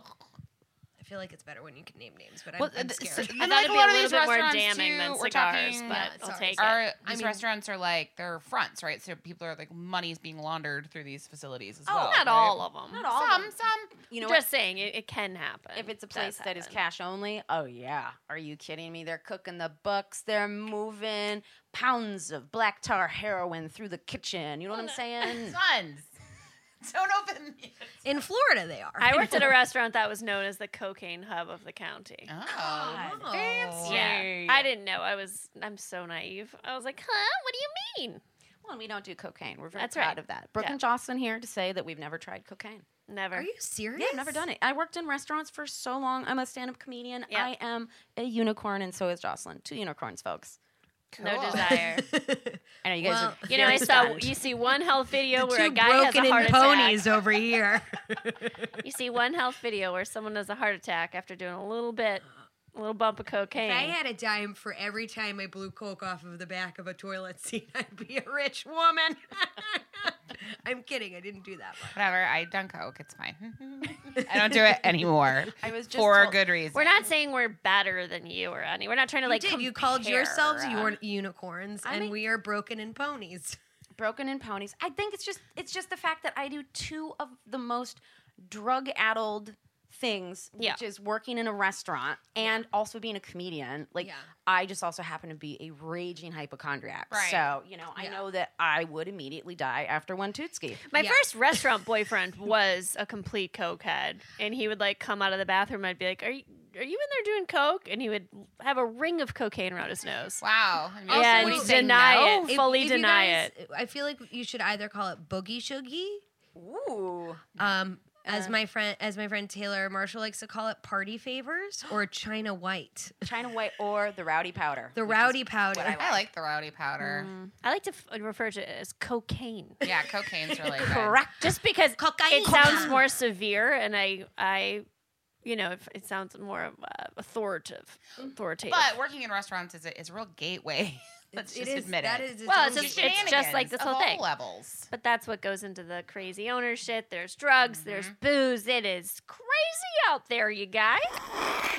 Speaker 5: I feel like it's better when you can name names, but I'm,
Speaker 4: Well,
Speaker 5: I'm scared.
Speaker 4: so-
Speaker 2: I
Speaker 4: And
Speaker 2: thought
Speaker 4: like
Speaker 2: it'd
Speaker 4: a
Speaker 2: be
Speaker 4: lot
Speaker 2: a
Speaker 4: of
Speaker 2: little
Speaker 4: these
Speaker 2: bit more
Speaker 4: restaurants,
Speaker 2: damning
Speaker 4: too,
Speaker 2: than
Speaker 4: we're
Speaker 2: cigars,
Speaker 4: talking-
Speaker 2: but
Speaker 5: Yeah,
Speaker 2: I'll
Speaker 5: sorry,
Speaker 2: take
Speaker 5: sorry.
Speaker 2: it.
Speaker 4: Are these
Speaker 5: mean-
Speaker 4: restaurants are like they're fronts, right? So people are like money's being laundered through these facilities as
Speaker 2: Oh,
Speaker 4: well.
Speaker 2: not
Speaker 4: right?
Speaker 2: all of them.
Speaker 3: Not all. of
Speaker 4: Some,
Speaker 3: them.
Speaker 4: some.
Speaker 3: You know
Speaker 2: Just
Speaker 3: what?
Speaker 2: saying, it, it can happen.
Speaker 3: If it's a place that is
Speaker 2: happen.
Speaker 3: cash only, oh yeah. Are you kidding me? They're cooking the books. They're moving pounds of black tar heroin through the kitchen. You know what I'm saying?
Speaker 4: Sons. Don't open.
Speaker 5: In Florida, they are.
Speaker 2: I worked at a restaurant that was known as the cocaine hub of the county.
Speaker 4: Oh,
Speaker 5: Oh.
Speaker 4: fancy.
Speaker 2: Yeah, I didn't know. I was. I'm so naive. I was like, huh? What do you mean?
Speaker 3: Well, we don't do cocaine. We're very
Speaker 2: That's
Speaker 3: proud
Speaker 2: right.
Speaker 3: of that. Brooke
Speaker 2: Yeah.
Speaker 3: and Jocelyn here to say that we've never tried cocaine.
Speaker 2: Never.
Speaker 5: Are you serious?
Speaker 3: Yeah, I've never done it. I worked in restaurants for so long. I'm a stand-up comedian.
Speaker 2: Yeah.
Speaker 3: I am a unicorn, and so is Jocelyn. Two unicorns, folks.
Speaker 2: No desire.
Speaker 3: I know you guys
Speaker 5: Well,
Speaker 3: are.
Speaker 2: You know, I saw you see one health video where a guy has a heart
Speaker 5: in
Speaker 2: attack.
Speaker 5: ponies over here.
Speaker 2: You see one health video where someone has a heart attack after doing a little bit, a little bump of cocaine.
Speaker 5: If I had a dime for every time I blew coke off of the back of a toilet seat, I'd be a rich woman. I'm kidding. I didn't do that much.
Speaker 4: Whatever. I done coke. It's fine. I don't do it anymore.
Speaker 3: I was just
Speaker 4: for a
Speaker 3: told-
Speaker 4: good reason.
Speaker 2: We're not saying we're better than you or any. We're not trying to like.
Speaker 5: you did. You called yourselves uni- um, unicorns,
Speaker 3: I
Speaker 5: and
Speaker 3: mean-
Speaker 5: we are broken in ponies.
Speaker 3: broken in ponies. I think it's just it's just the fact that I do two of the most drug-addled things,
Speaker 2: Yeah.
Speaker 3: which is working in a restaurant and also being a comedian. Like
Speaker 5: Yeah.
Speaker 3: I just also happen to be a raging hypochondriac.
Speaker 4: Right.
Speaker 3: So, you know, I
Speaker 5: Yeah.
Speaker 3: know that I would immediately die after one tootski.
Speaker 2: My
Speaker 5: Yeah.
Speaker 2: first restaurant boyfriend was a complete cokehead, and he would like come out of the bathroom. I'd be like, "Are you are you in there doing coke?" And he would have a ring of cocaine around his nose.
Speaker 4: Wow. I mean,
Speaker 5: Also,
Speaker 2: and
Speaker 5: when
Speaker 2: deny
Speaker 3: no,
Speaker 2: it,
Speaker 5: If-
Speaker 2: fully
Speaker 5: if you
Speaker 2: deny
Speaker 5: guys-
Speaker 2: it.
Speaker 5: I feel like you should either call it boogie shoogie,
Speaker 3: Ooh.
Speaker 5: um. As my friend as my friend Taylor Marshall likes to call it, party favors, or China White,
Speaker 3: China White or the rowdy powder.
Speaker 5: the rowdy powder.
Speaker 3: what I
Speaker 4: I like the rowdy powder.
Speaker 2: Mm. I like to f- refer to it as cocaine.
Speaker 4: Yeah, cocaine's really good.
Speaker 3: Correct.
Speaker 2: just because
Speaker 5: Cocaine.
Speaker 2: it sounds more severe and i i you know it, it sounds more uh, authoritative authoritative
Speaker 4: But working in restaurants is a, is a real gateway. Let's
Speaker 5: It
Speaker 4: just
Speaker 5: is-
Speaker 4: admit
Speaker 5: that
Speaker 4: it.
Speaker 5: is its
Speaker 2: Well, it's
Speaker 4: To
Speaker 2: just, it's just like this whole thing.
Speaker 4: levels.
Speaker 2: but that's what goes into the crazy owner shit there's drugs there's booze it is crazy out there you guys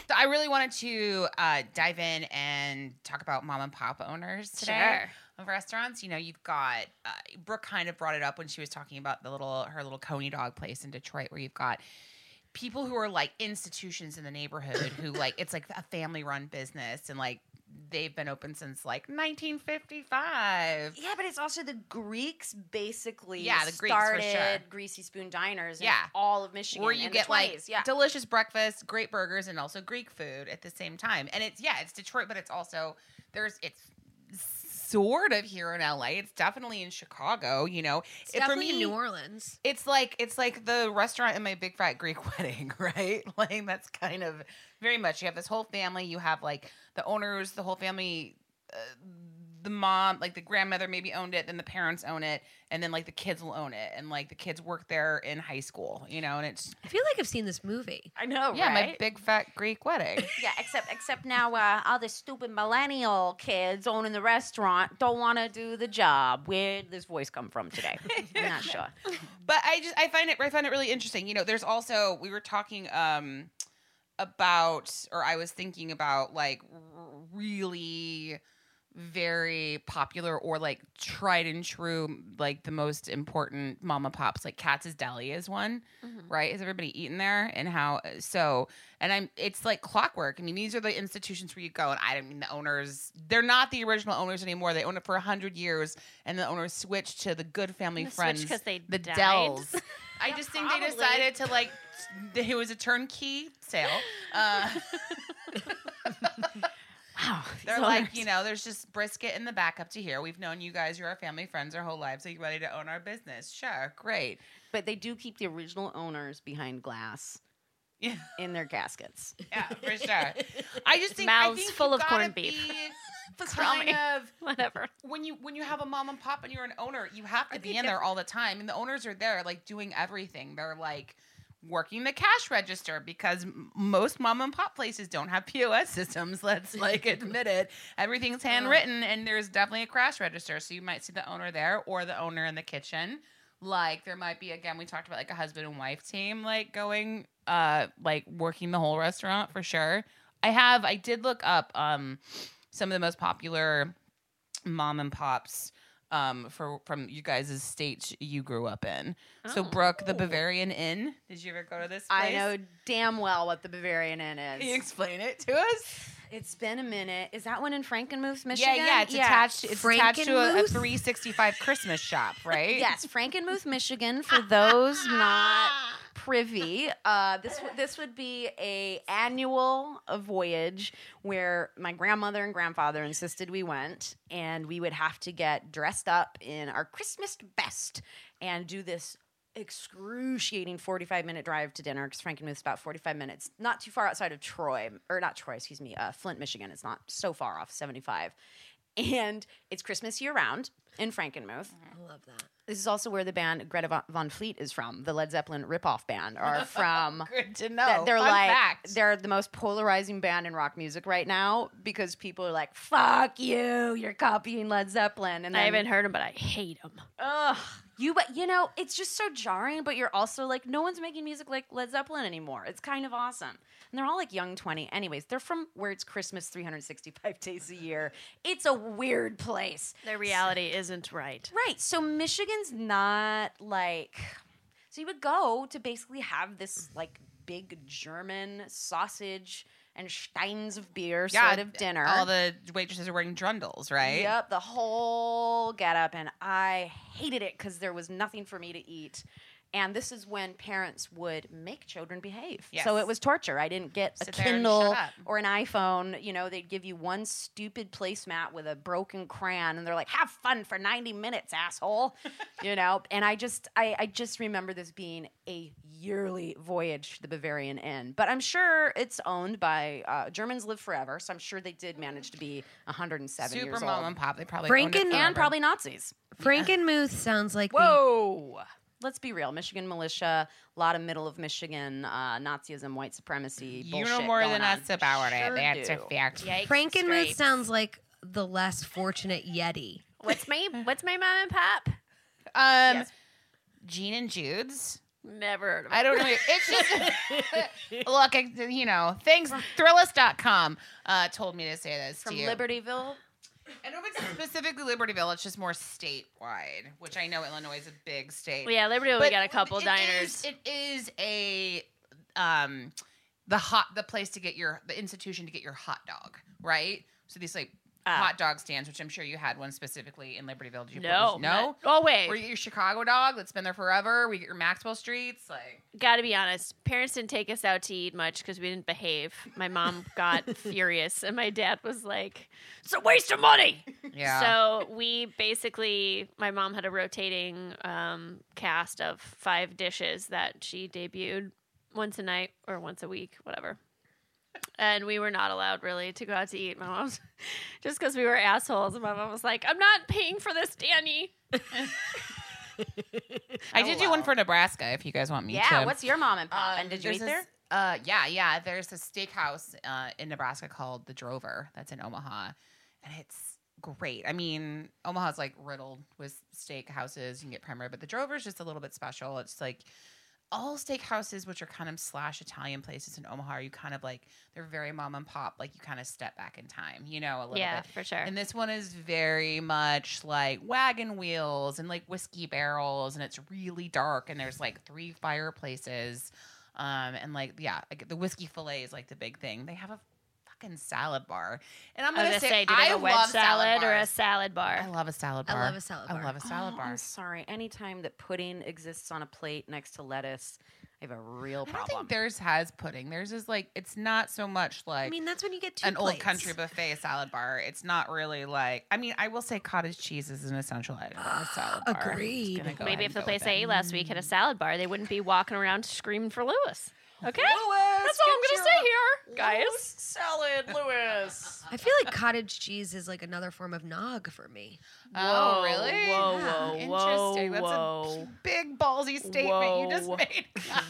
Speaker 4: So I really wanted to uh, dive in and talk about mom and pop owners today
Speaker 2: Sure.
Speaker 4: of restaurants. You know, you've got uh, Brooke kind of brought it up when she was talking about the little her little Coney Dog place in Detroit, where you've got people who are like institutions in the neighborhood who like it's like a family run business and like they've been open since like 1955.
Speaker 3: Yeah, but it's also the Greeks basically
Speaker 4: Yeah, the Greeks,
Speaker 3: started
Speaker 4: sure.
Speaker 3: Greasy Spoon Diners in
Speaker 4: Yeah.
Speaker 3: all of Michigan.
Speaker 4: where you get like
Speaker 3: yeah.
Speaker 4: delicious breakfast, great burgers, and also Greek food at the same time. And it's yeah, it's Detroit, but it's also there's it's sort of here in LA. It's definitely in Chicago. You know,
Speaker 5: It's
Speaker 4: It-
Speaker 5: definitely in
Speaker 4: me,
Speaker 5: New Orleans.
Speaker 4: It's like it's like the restaurant in my big fat Greek wedding, right? Like that's kind of very much. You have this whole family. You have like the owners, the whole family. Uh, the mom, like the grandmother, maybe owned it. Then the parents own it, and then like the kids will own it, and like the kids work there in high school. You know, and it's
Speaker 5: I feel like I've seen this movie.
Speaker 3: I know,
Speaker 4: yeah, my big fat Greek wedding.
Speaker 3: yeah, except except now uh, all the stupid millennial kids owning the restaurant don't want to do the job. Where did this voice come from today? I'm not sure.
Speaker 4: but I just I find it I find it really interesting. You know, there's also we were talking um about or I was thinking about like r- really very popular or like tried and true like the most important mama pops. Like Katz's Deli is one mm-hmm. right? Is everybody eating there? And how uh, so and I'm it's like clockwork. I mean these are the institutions where you go and I don't mean the owners they're not the original owners anymore. They own it for a hundred years and the owners switched to the good family friends
Speaker 2: 'cause they
Speaker 4: the
Speaker 2: died?
Speaker 4: Dells. I just think they decided to like it was a turnkey sale uh,
Speaker 3: Wow,
Speaker 4: they're like,
Speaker 3: owners.
Speaker 4: you know, there's just brisket in the back up to here. We've known you guys, you're our family friends our whole lives. Are you ready to own our business? Sure, great.
Speaker 3: but they do keep the original owners behind glass
Speaker 4: Yeah,
Speaker 3: in their caskets.
Speaker 4: yeah, for sure. I just think I
Speaker 2: Mouths
Speaker 4: think
Speaker 2: full of corned beef.
Speaker 4: Kind of
Speaker 2: whatever
Speaker 4: when you when you have a mom and pop and you're an owner, you have to
Speaker 5: I
Speaker 4: be in there all the time, and the owners are there like doing everything. They're like working the cash register because most mom and pop places don't have POS systems. Let's like admit it. Everything's handwritten, and there's definitely a cash register. So you might see the owner there or the owner in the kitchen. Like there might be again, we talked about like a husband and wife team, like going, uh, like working the whole restaurant for sure. I have, I did look up um some of the most popular mom and pops um for from you guys' state you grew up in. So
Speaker 2: Oh.
Speaker 4: Brooke, the Bavarian Inn. Did you ever go to this place?
Speaker 3: I know damn well what the Bavarian Inn is.
Speaker 4: Can you explain it to us?
Speaker 3: It's been a minute. Is that one in Frankenmuth, Michigan?
Speaker 4: Yeah, yeah. It's attached. It's attached to a, a 365 Christmas shop, right?
Speaker 3: Yes, Frankenmuth, Michigan. For those not privy, uh, this this would be a annual voyage where my grandmother and grandfather insisted we went, and we would have to get dressed up in our Christmas best and do this excruciating 45 minute drive to dinner because Frankenmuth's about 45 minutes, not too far outside of Troy, or not Troy, excuse me, uh, Flint, Michigan. It's not so far off 75. And it's Christmas year round in Frankenmuth.
Speaker 5: I love that.
Speaker 3: This is also where the band Greta Van- Fleet is from. The Led Zeppelin ripoff band are from.
Speaker 4: Good to know.
Speaker 3: They're
Speaker 4: Fun
Speaker 3: like
Speaker 4: fact.
Speaker 3: they're the most polarizing band in rock music right now because people are like, "Fuck you, you're copying Led Zeppelin." And then,
Speaker 2: i haven't heard him but i hate him
Speaker 3: Ugh, you but you know it's just so jarring. But you're also like, no one's making music like Led Zeppelin anymore. It's kind of awesome, and they're all like young twenty. Anyways, they're from where it's Christmas 365 days a year. It's a weird place.
Speaker 2: their reality isn't right
Speaker 3: Right. So Michigan's not like so you would go to basically have this like big German sausage and steins of beer
Speaker 4: Yeah,
Speaker 3: sort of dinner.
Speaker 4: All the waitresses are wearing dirndls, right?
Speaker 3: Yep, the whole get up. And I hated it because there was nothing for me to eat. And this is when parents would make children behave. So it was torture. I didn't get
Speaker 4: Sit
Speaker 3: a Kindle or an iPhone. You know, they'd give you one stupid placemat with a broken crayon, and they're like, "Have fun for ninety minutes, asshole." you know, and I just, I, I just remember this being a yearly voyage to the Bavarian Inn. But I'm sure it's owned by uh, Germans live forever, so I'm sure they did manage to be 107
Speaker 4: Super
Speaker 3: years
Speaker 4: mom
Speaker 3: old,
Speaker 4: and pop. They probably
Speaker 5: Franken-
Speaker 4: owned it
Speaker 3: and probably Nazis.
Speaker 5: Frankenmuth sounds like the
Speaker 3: Whoa. Let's be real. Michigan militia, a lot of middle of Michigan uh, Nazism, white supremacy.
Speaker 4: You know more
Speaker 3: going
Speaker 4: than
Speaker 3: on.
Speaker 4: us about
Speaker 3: Sure
Speaker 4: it. That's a
Speaker 3: do.
Speaker 4: fact.
Speaker 2: Yikes,
Speaker 5: Frankenmuth
Speaker 2: scrapes.
Speaker 5: sounds like the less fortunate Yeti.
Speaker 2: What's my What's my mom and pop?
Speaker 4: Um,
Speaker 3: Yes.
Speaker 4: Gene and Jude's.
Speaker 2: Never heard of it.
Speaker 4: I don't know. It's just look. You know, things. Thrillist.com uh, told me to say this
Speaker 3: From
Speaker 4: to you.
Speaker 3: Libertyville.
Speaker 4: I don't know if it's specifically Libertyville. It's just more statewide, which I know Illinois is a big state.
Speaker 2: Well, yeah, Libertyville, we
Speaker 4: But
Speaker 2: got a couple
Speaker 4: it
Speaker 2: diners.
Speaker 4: is- it is a um the hot the place to get your the institution to get your hot dog, right? So these like
Speaker 2: Ah.
Speaker 4: hot dog stands, which I'm sure you had one specifically in Libertyville. Did you
Speaker 2: no,
Speaker 4: no?
Speaker 2: not- Oh wait,
Speaker 4: Were you your Chicago dog that's been there forever? We get your Maxwell streets, like
Speaker 2: got to be honest. Parents didn't take us out to eat much because we didn't behave. My mom got furious, and my dad was like, "It's a waste of money."
Speaker 4: yeah.
Speaker 2: So we basically, my mom had a rotating um, cast of five dishes that she debuted once a night or once a week, whatever. And we were not allowed really to go out to eat. My mom's just because we were assholes. And my mom was like, "I'm not paying for this, Danny."
Speaker 4: I
Speaker 3: Oh,
Speaker 4: did do one for Nebraska. If you guys want me
Speaker 3: Yeah,
Speaker 4: to.
Speaker 3: what's your mom and pop?
Speaker 4: Um,
Speaker 3: and did you
Speaker 4: there's
Speaker 3: eat there?
Speaker 4: Uh, yeah, yeah. There's a steakhouse uh, in Nebraska called the Drover. That's in Omaha, and it's great. I mean, Omaha's like riddled with steakhouses. You can get prime rib, but the Drover's just a little bit special. It's like all steakhouses, which are kind of slash Italian places in Omaha, are you kind of like they're very mom and pop. Like you kind of step back in time, you know, a little
Speaker 2: Yeah,
Speaker 4: bit.
Speaker 2: for sure.
Speaker 4: And this one is very much like wagon wheels and like whiskey barrels, and it's really dark. And there's like three fireplaces, um, and like yeah, like the whiskey fillet is like the big thing. They have a fucking salad bar, and I'm gonna
Speaker 2: gonna
Speaker 4: say,
Speaker 2: say, do they
Speaker 4: I
Speaker 2: have a wedge
Speaker 4: love
Speaker 2: salad, or a salad bar?
Speaker 4: I love a salad bar.
Speaker 5: I love a salad bar.
Speaker 4: I love a salad
Speaker 3: Oh,
Speaker 4: bar.
Speaker 3: I'm sorry. Anytime that pudding exists on a plate next to lettuce, I have a real
Speaker 4: I don't
Speaker 3: problem.
Speaker 4: think theirs has pudding. Theirs is like it's not so much like
Speaker 5: I mean, that's when you get two
Speaker 4: an old country buffet salad bar. It's not really like. I mean, I will say cottage cheese is an essential item on a salad bar.
Speaker 5: Agreed.
Speaker 4: go
Speaker 2: Maybe if the place I ate last week had a salad bar, they wouldn't be walking around screaming for Lewis. Okay,
Speaker 3: Lewis,
Speaker 2: that's all I'm gonna say here, guys.
Speaker 3: Salad, Lewis.
Speaker 5: I feel like cottage cheese is like another form of nog for me.
Speaker 4: Oh,
Speaker 2: Whoa,
Speaker 4: really?
Speaker 2: Whoa,
Speaker 5: Yeah.
Speaker 2: whoa,
Speaker 4: Interesting.
Speaker 2: whoa,
Speaker 4: That's
Speaker 2: whoa.
Speaker 4: a big ballsy statement you just
Speaker 2: Whoa.
Speaker 4: made.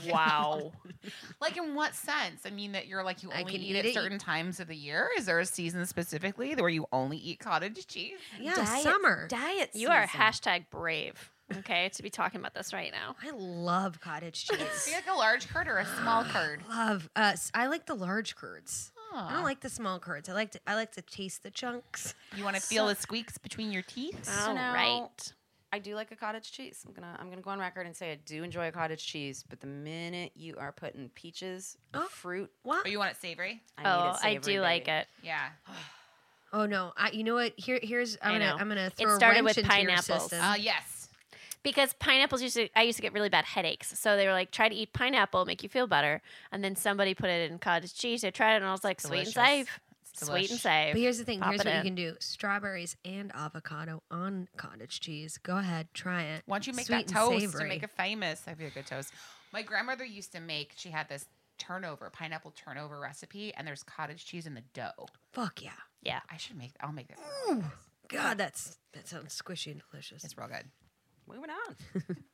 Speaker 2: wow.
Speaker 4: like in what sense? I mean that you're like you
Speaker 5: I
Speaker 4: only
Speaker 5: can
Speaker 4: eat
Speaker 5: eat
Speaker 4: at
Speaker 5: it.
Speaker 4: certain times of the year. Is there a season specifically where you only eat cottage cheese?
Speaker 5: Yeah,
Speaker 3: Diet-
Speaker 5: summer.
Speaker 3: Diet.
Speaker 2: You are hashtag brave. Okay, to be talking about this right now.
Speaker 5: I love cottage cheese.
Speaker 4: Be
Speaker 5: cheese.
Speaker 4: like a large curd or a small curd.
Speaker 5: love. Uh, s- I like the large curds. I don't like the small curds. I like to. I like to taste the chunks.
Speaker 4: You want to feel the squeaks between your teeth?
Speaker 3: So now-
Speaker 2: right.
Speaker 3: I do like a cottage cheese. I'm gonna I'm gonna go on record and say I do enjoy a cottage cheese, but the minute you are putting peaches,
Speaker 5: Oh.
Speaker 3: fruit,
Speaker 5: What?
Speaker 4: Or you want it savory?
Speaker 3: I need
Speaker 2: Oh,
Speaker 3: it
Speaker 2: I
Speaker 3: savory,
Speaker 2: do like
Speaker 3: baby.
Speaker 2: it.
Speaker 4: Yeah.
Speaker 5: Oh no! I, you know what? Here, here's. I'm
Speaker 2: I
Speaker 5: gonna.
Speaker 2: know.
Speaker 5: I'm gonna
Speaker 2: It
Speaker 5: throw
Speaker 2: started
Speaker 5: a wrench
Speaker 2: with
Speaker 5: into your
Speaker 2: pineapples.
Speaker 5: system.
Speaker 4: Uh, yes.
Speaker 2: Because pineapples used to, I used to get really bad headaches. So they were like, try to eat pineapple, make you feel better. And then somebody put it in cottage cheese. I tried it and I was like, sweet and
Speaker 4: Delicious.
Speaker 2: save.
Speaker 4: It's
Speaker 2: Sweet and
Speaker 4: delish.
Speaker 2: save.
Speaker 5: But here's the thing.
Speaker 2: Pop
Speaker 5: here's
Speaker 2: it
Speaker 5: what you can do: strawberries and avocado on cottage cheese. Go ahead, try it.
Speaker 4: Once you make
Speaker 5: Sweet
Speaker 4: that toast
Speaker 5: savory.
Speaker 4: and make it famous, that'd be a good toast. My grandmother used to make. She had this turnover pineapple turnover recipe, and there's cottage cheese in the dough.
Speaker 5: Fuck yeah!
Speaker 2: Yeah.
Speaker 4: I should make. I'll make that.
Speaker 5: God, that's that sounds squishy and delicious.
Speaker 4: It's real good.
Speaker 3: Moving on.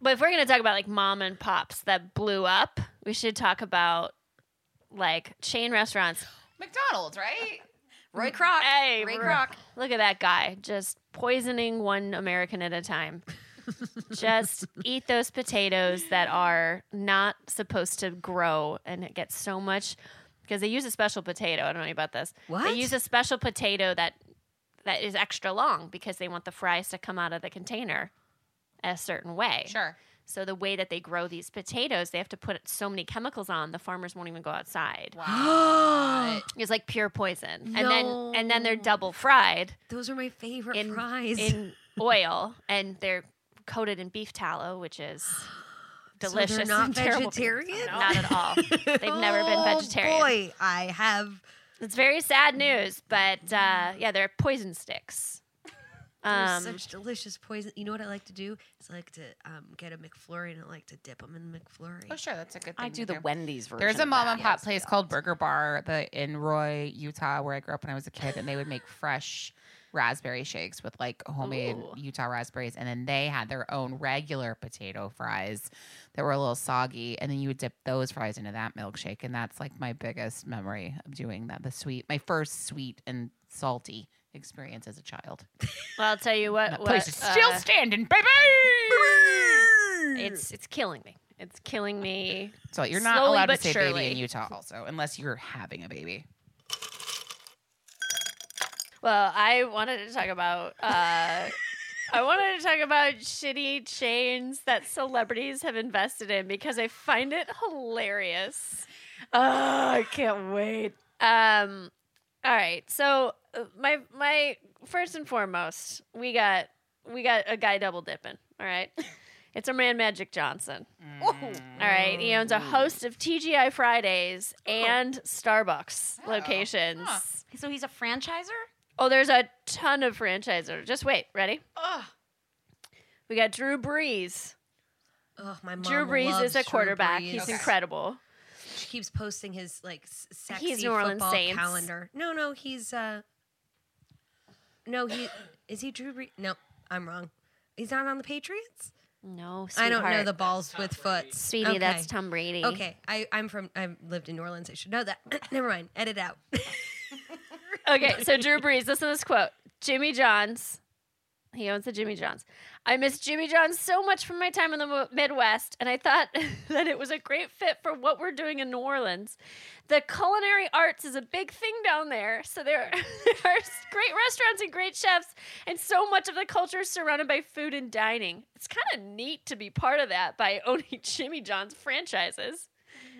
Speaker 2: But if we're going to talk about like mom and pops that blew up, we should talk about like chain restaurants.
Speaker 4: McDonald's, right?
Speaker 3: Roy Kroc.
Speaker 2: Hey,
Speaker 3: Ray
Speaker 2: Ro-
Speaker 3: Kroc.
Speaker 2: Look at that guy just poisoning one American at a time. just eat those potatoes that are not supposed to grow and get so much because they use a special potato. I don't know about this.
Speaker 5: What?
Speaker 2: They use a special potato that that is extra long because they want the fries to come out of the container a certain way.
Speaker 4: Sure.
Speaker 2: So the way that they grow these potatoes, they have to put so many chemicals on. The farmers won't even go outside. Wow. It's like pure poison, and then and then they're double fried
Speaker 5: Those are my favorite
Speaker 2: in
Speaker 5: fries.
Speaker 2: in oil, and they're coated in beef tallow, which is delicious.
Speaker 5: So
Speaker 2: delicious.
Speaker 5: they're not
Speaker 2: and terrible
Speaker 5: vegetarian?
Speaker 2: Not at all. They've never been
Speaker 5: Oh,
Speaker 2: vegetarian.
Speaker 5: Boy, I have.
Speaker 2: It's very sad news, but uh, yeah, they're poison sticks. Um,
Speaker 5: such delicious poison. You know what I like to do? Is I like to um, get a McFlurry and I like to dip them in the McFlurry.
Speaker 4: Oh, sure, that's a good thing.
Speaker 3: I do
Speaker 4: to
Speaker 3: the Wendy's version.
Speaker 4: There's a
Speaker 3: of
Speaker 4: mom
Speaker 3: that.
Speaker 4: and pop
Speaker 3: Yes,
Speaker 4: place
Speaker 3: yeah.
Speaker 4: called Burger Bar the, in Roy, Utah, where I grew up when I was a kid, and they would make fresh raspberry shakes with like homemade
Speaker 2: Ooh.
Speaker 4: Utah raspberries, and then they had their own regular potato fries that were a little soggy, and then you would dip those fries into that milkshake, and that's like my biggest memory of doing that. The sweet, my first sweet and salty experience as a child.
Speaker 2: well, I'll tell you what.
Speaker 4: That
Speaker 2: what,
Speaker 4: place is still
Speaker 2: uh,
Speaker 4: standing, baby.
Speaker 2: it's it's killing me. It's killing me.
Speaker 4: So you're not allowed to say
Speaker 2: surely.
Speaker 4: baby in Utah, also, unless you're having a baby.
Speaker 2: Well, I wanted to talk about. Uh, I wanted to talk about shitty chains that celebrities have invested in because I find it hilarious. Oh, I can't wait. Um, all right, so uh, my my first and foremost, we got we got a guy double dipping. All right, it's our man Magic Johnson. All right, he owns a host of TGI Fridays and Starbucks locations.
Speaker 4: Huh.
Speaker 3: So he's a franchiser.
Speaker 2: Oh, there's a ton of franchisers. Just wait. Ready?
Speaker 3: Ugh.
Speaker 2: We got Drew Brees.
Speaker 5: Oh, my mom
Speaker 2: Drew Brees is a quarterback. He's
Speaker 4: Okay.
Speaker 2: incredible.
Speaker 5: She keeps posting his like sexy
Speaker 2: He's New Orleans
Speaker 5: football
Speaker 2: Saints.
Speaker 5: calendar. No, no, he's uh No, he is he Drew Brees? No, I'm wrong. He's not on the Patriots?
Speaker 2: No,
Speaker 5: I don't know the balls with foot.
Speaker 2: Sweetie, that's Tom Brady.
Speaker 5: Okay, I, I'm from. I've lived in New Orleans. I should know that. Never mind. Edit out.
Speaker 2: Okay, so Drew Brees, listen to this quote. Jimmy John's. He owns the Jimmy John's. I miss Jimmy John's so much from my time in the Midwest, and I thought that it was a great fit for what we're doing in New Orleans. The culinary arts is a big thing down there, so there, there are great restaurants and great chefs, and so much of the culture is surrounded by food and dining. It's kind of neat to be part of that by owning Jimmy John's franchises.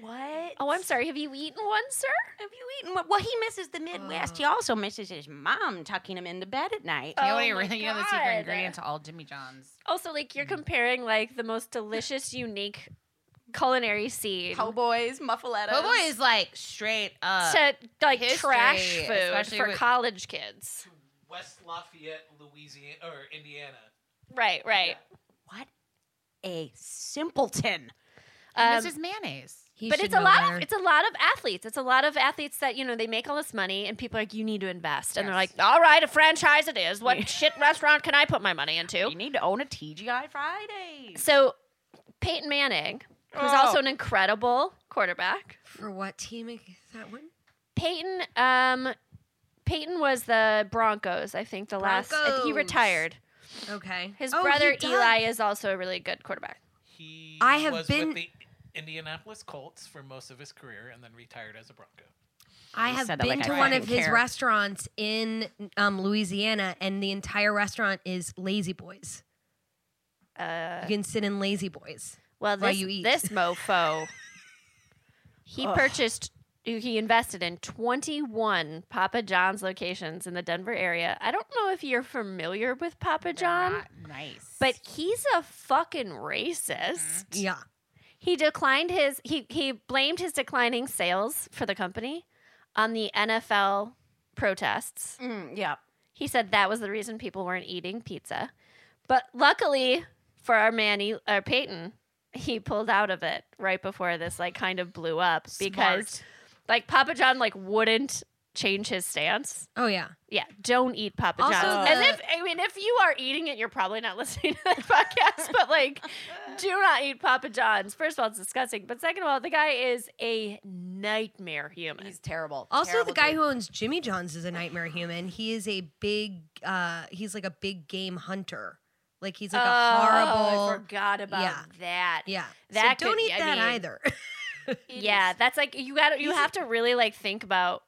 Speaker 3: What?
Speaker 2: Oh, I'm sorry. Have you eaten one, sir?
Speaker 3: Have you eaten? what- Well, he misses the Midwest. He also misses his mom tucking him into bed at night.
Speaker 2: Oh
Speaker 4: You know, what
Speaker 2: my
Speaker 4: you really, you know the secret ingredient to all Jimmy John's.
Speaker 2: Also, like you're comparing like the most delicious, unique culinary scene
Speaker 3: Po' boys, muffalettas.
Speaker 4: Boy is like straight up.
Speaker 2: to like
Speaker 4: history,
Speaker 2: trash food
Speaker 4: especially
Speaker 2: for
Speaker 4: with-
Speaker 2: college kids.
Speaker 6: West Lafayette, Louisiana, or Indiana.
Speaker 2: Right, right.
Speaker 3: What a simpleton.
Speaker 4: And
Speaker 2: Um,
Speaker 4: this is mayonnaise.
Speaker 5: He
Speaker 2: but it's a lot
Speaker 5: better.
Speaker 2: of it's a lot of athletes. It's a lot of athletes that you know they make all this money, and people are like, "You need to invest," and they're like, "All right, a franchise it is. What shit restaurant can I put my money into?"
Speaker 3: You need to own a TGI Fridays.
Speaker 2: So, Peyton Manning, who's
Speaker 4: Oh.
Speaker 2: also an incredible quarterback,
Speaker 5: for what team is that one?
Speaker 2: Peyton, um, Peyton was the Broncos. I think the last. I think he retired.
Speaker 5: Okay.
Speaker 2: His
Speaker 5: Oh,
Speaker 2: brother. Eli is also a really good quarterback.
Speaker 6: He
Speaker 5: I have
Speaker 6: was
Speaker 5: been-
Speaker 6: with the Indianapolis Colts for most of his career and then retired as a Bronco.
Speaker 5: I
Speaker 3: You
Speaker 5: have been
Speaker 3: like
Speaker 5: to
Speaker 3: I
Speaker 5: one of his
Speaker 3: care.
Speaker 5: restaurants in um, Louisiana, and the entire restaurant is La-Z-Boys.
Speaker 2: Uh,
Speaker 5: You can sit in La-Z-Boys.
Speaker 2: well,
Speaker 5: while
Speaker 2: this,
Speaker 5: you eat.
Speaker 2: this mofo, he purchased, he invested in 21 Papa John's locations in the Denver area. I don't know if you're familiar with Papa John,
Speaker 4: Not nice.
Speaker 2: but he's a fucking racist.
Speaker 5: Yeah.
Speaker 2: He declined his he he blamed his declining sales for the company on the NFL protests.
Speaker 3: Mm, yeah.
Speaker 2: He said that was the reason people weren't eating pizza. But luckily for our man uh, Peyton, he pulled out of it right before this like kind of blew up because
Speaker 4: Smart.
Speaker 2: like Papa John like wouldn't change his stance.
Speaker 5: Oh yeah.
Speaker 2: Yeah, don't eat Papa
Speaker 5: Also,
Speaker 2: John's. and if I mean if you are eating it, you're probably not listening to the podcast. But like, do not eat Papa John's. First of all, it's disgusting. But second of all, the guy is a nightmare human.
Speaker 3: He's terrible.
Speaker 5: Also,
Speaker 3: Terrible
Speaker 5: the guy
Speaker 3: dude.
Speaker 5: who owns Jimmy John's is a nightmare human. He is a big. uh He's like a big game hunter. Like he's like
Speaker 2: oh,
Speaker 5: a horrible.
Speaker 2: I forgot about
Speaker 5: Yeah.
Speaker 2: that.
Speaker 5: Yeah.
Speaker 2: That
Speaker 5: so don't
Speaker 2: could-
Speaker 5: eat
Speaker 2: I
Speaker 5: that
Speaker 2: mean,
Speaker 5: either.
Speaker 2: Yeah, that's like you got to you have to really like think about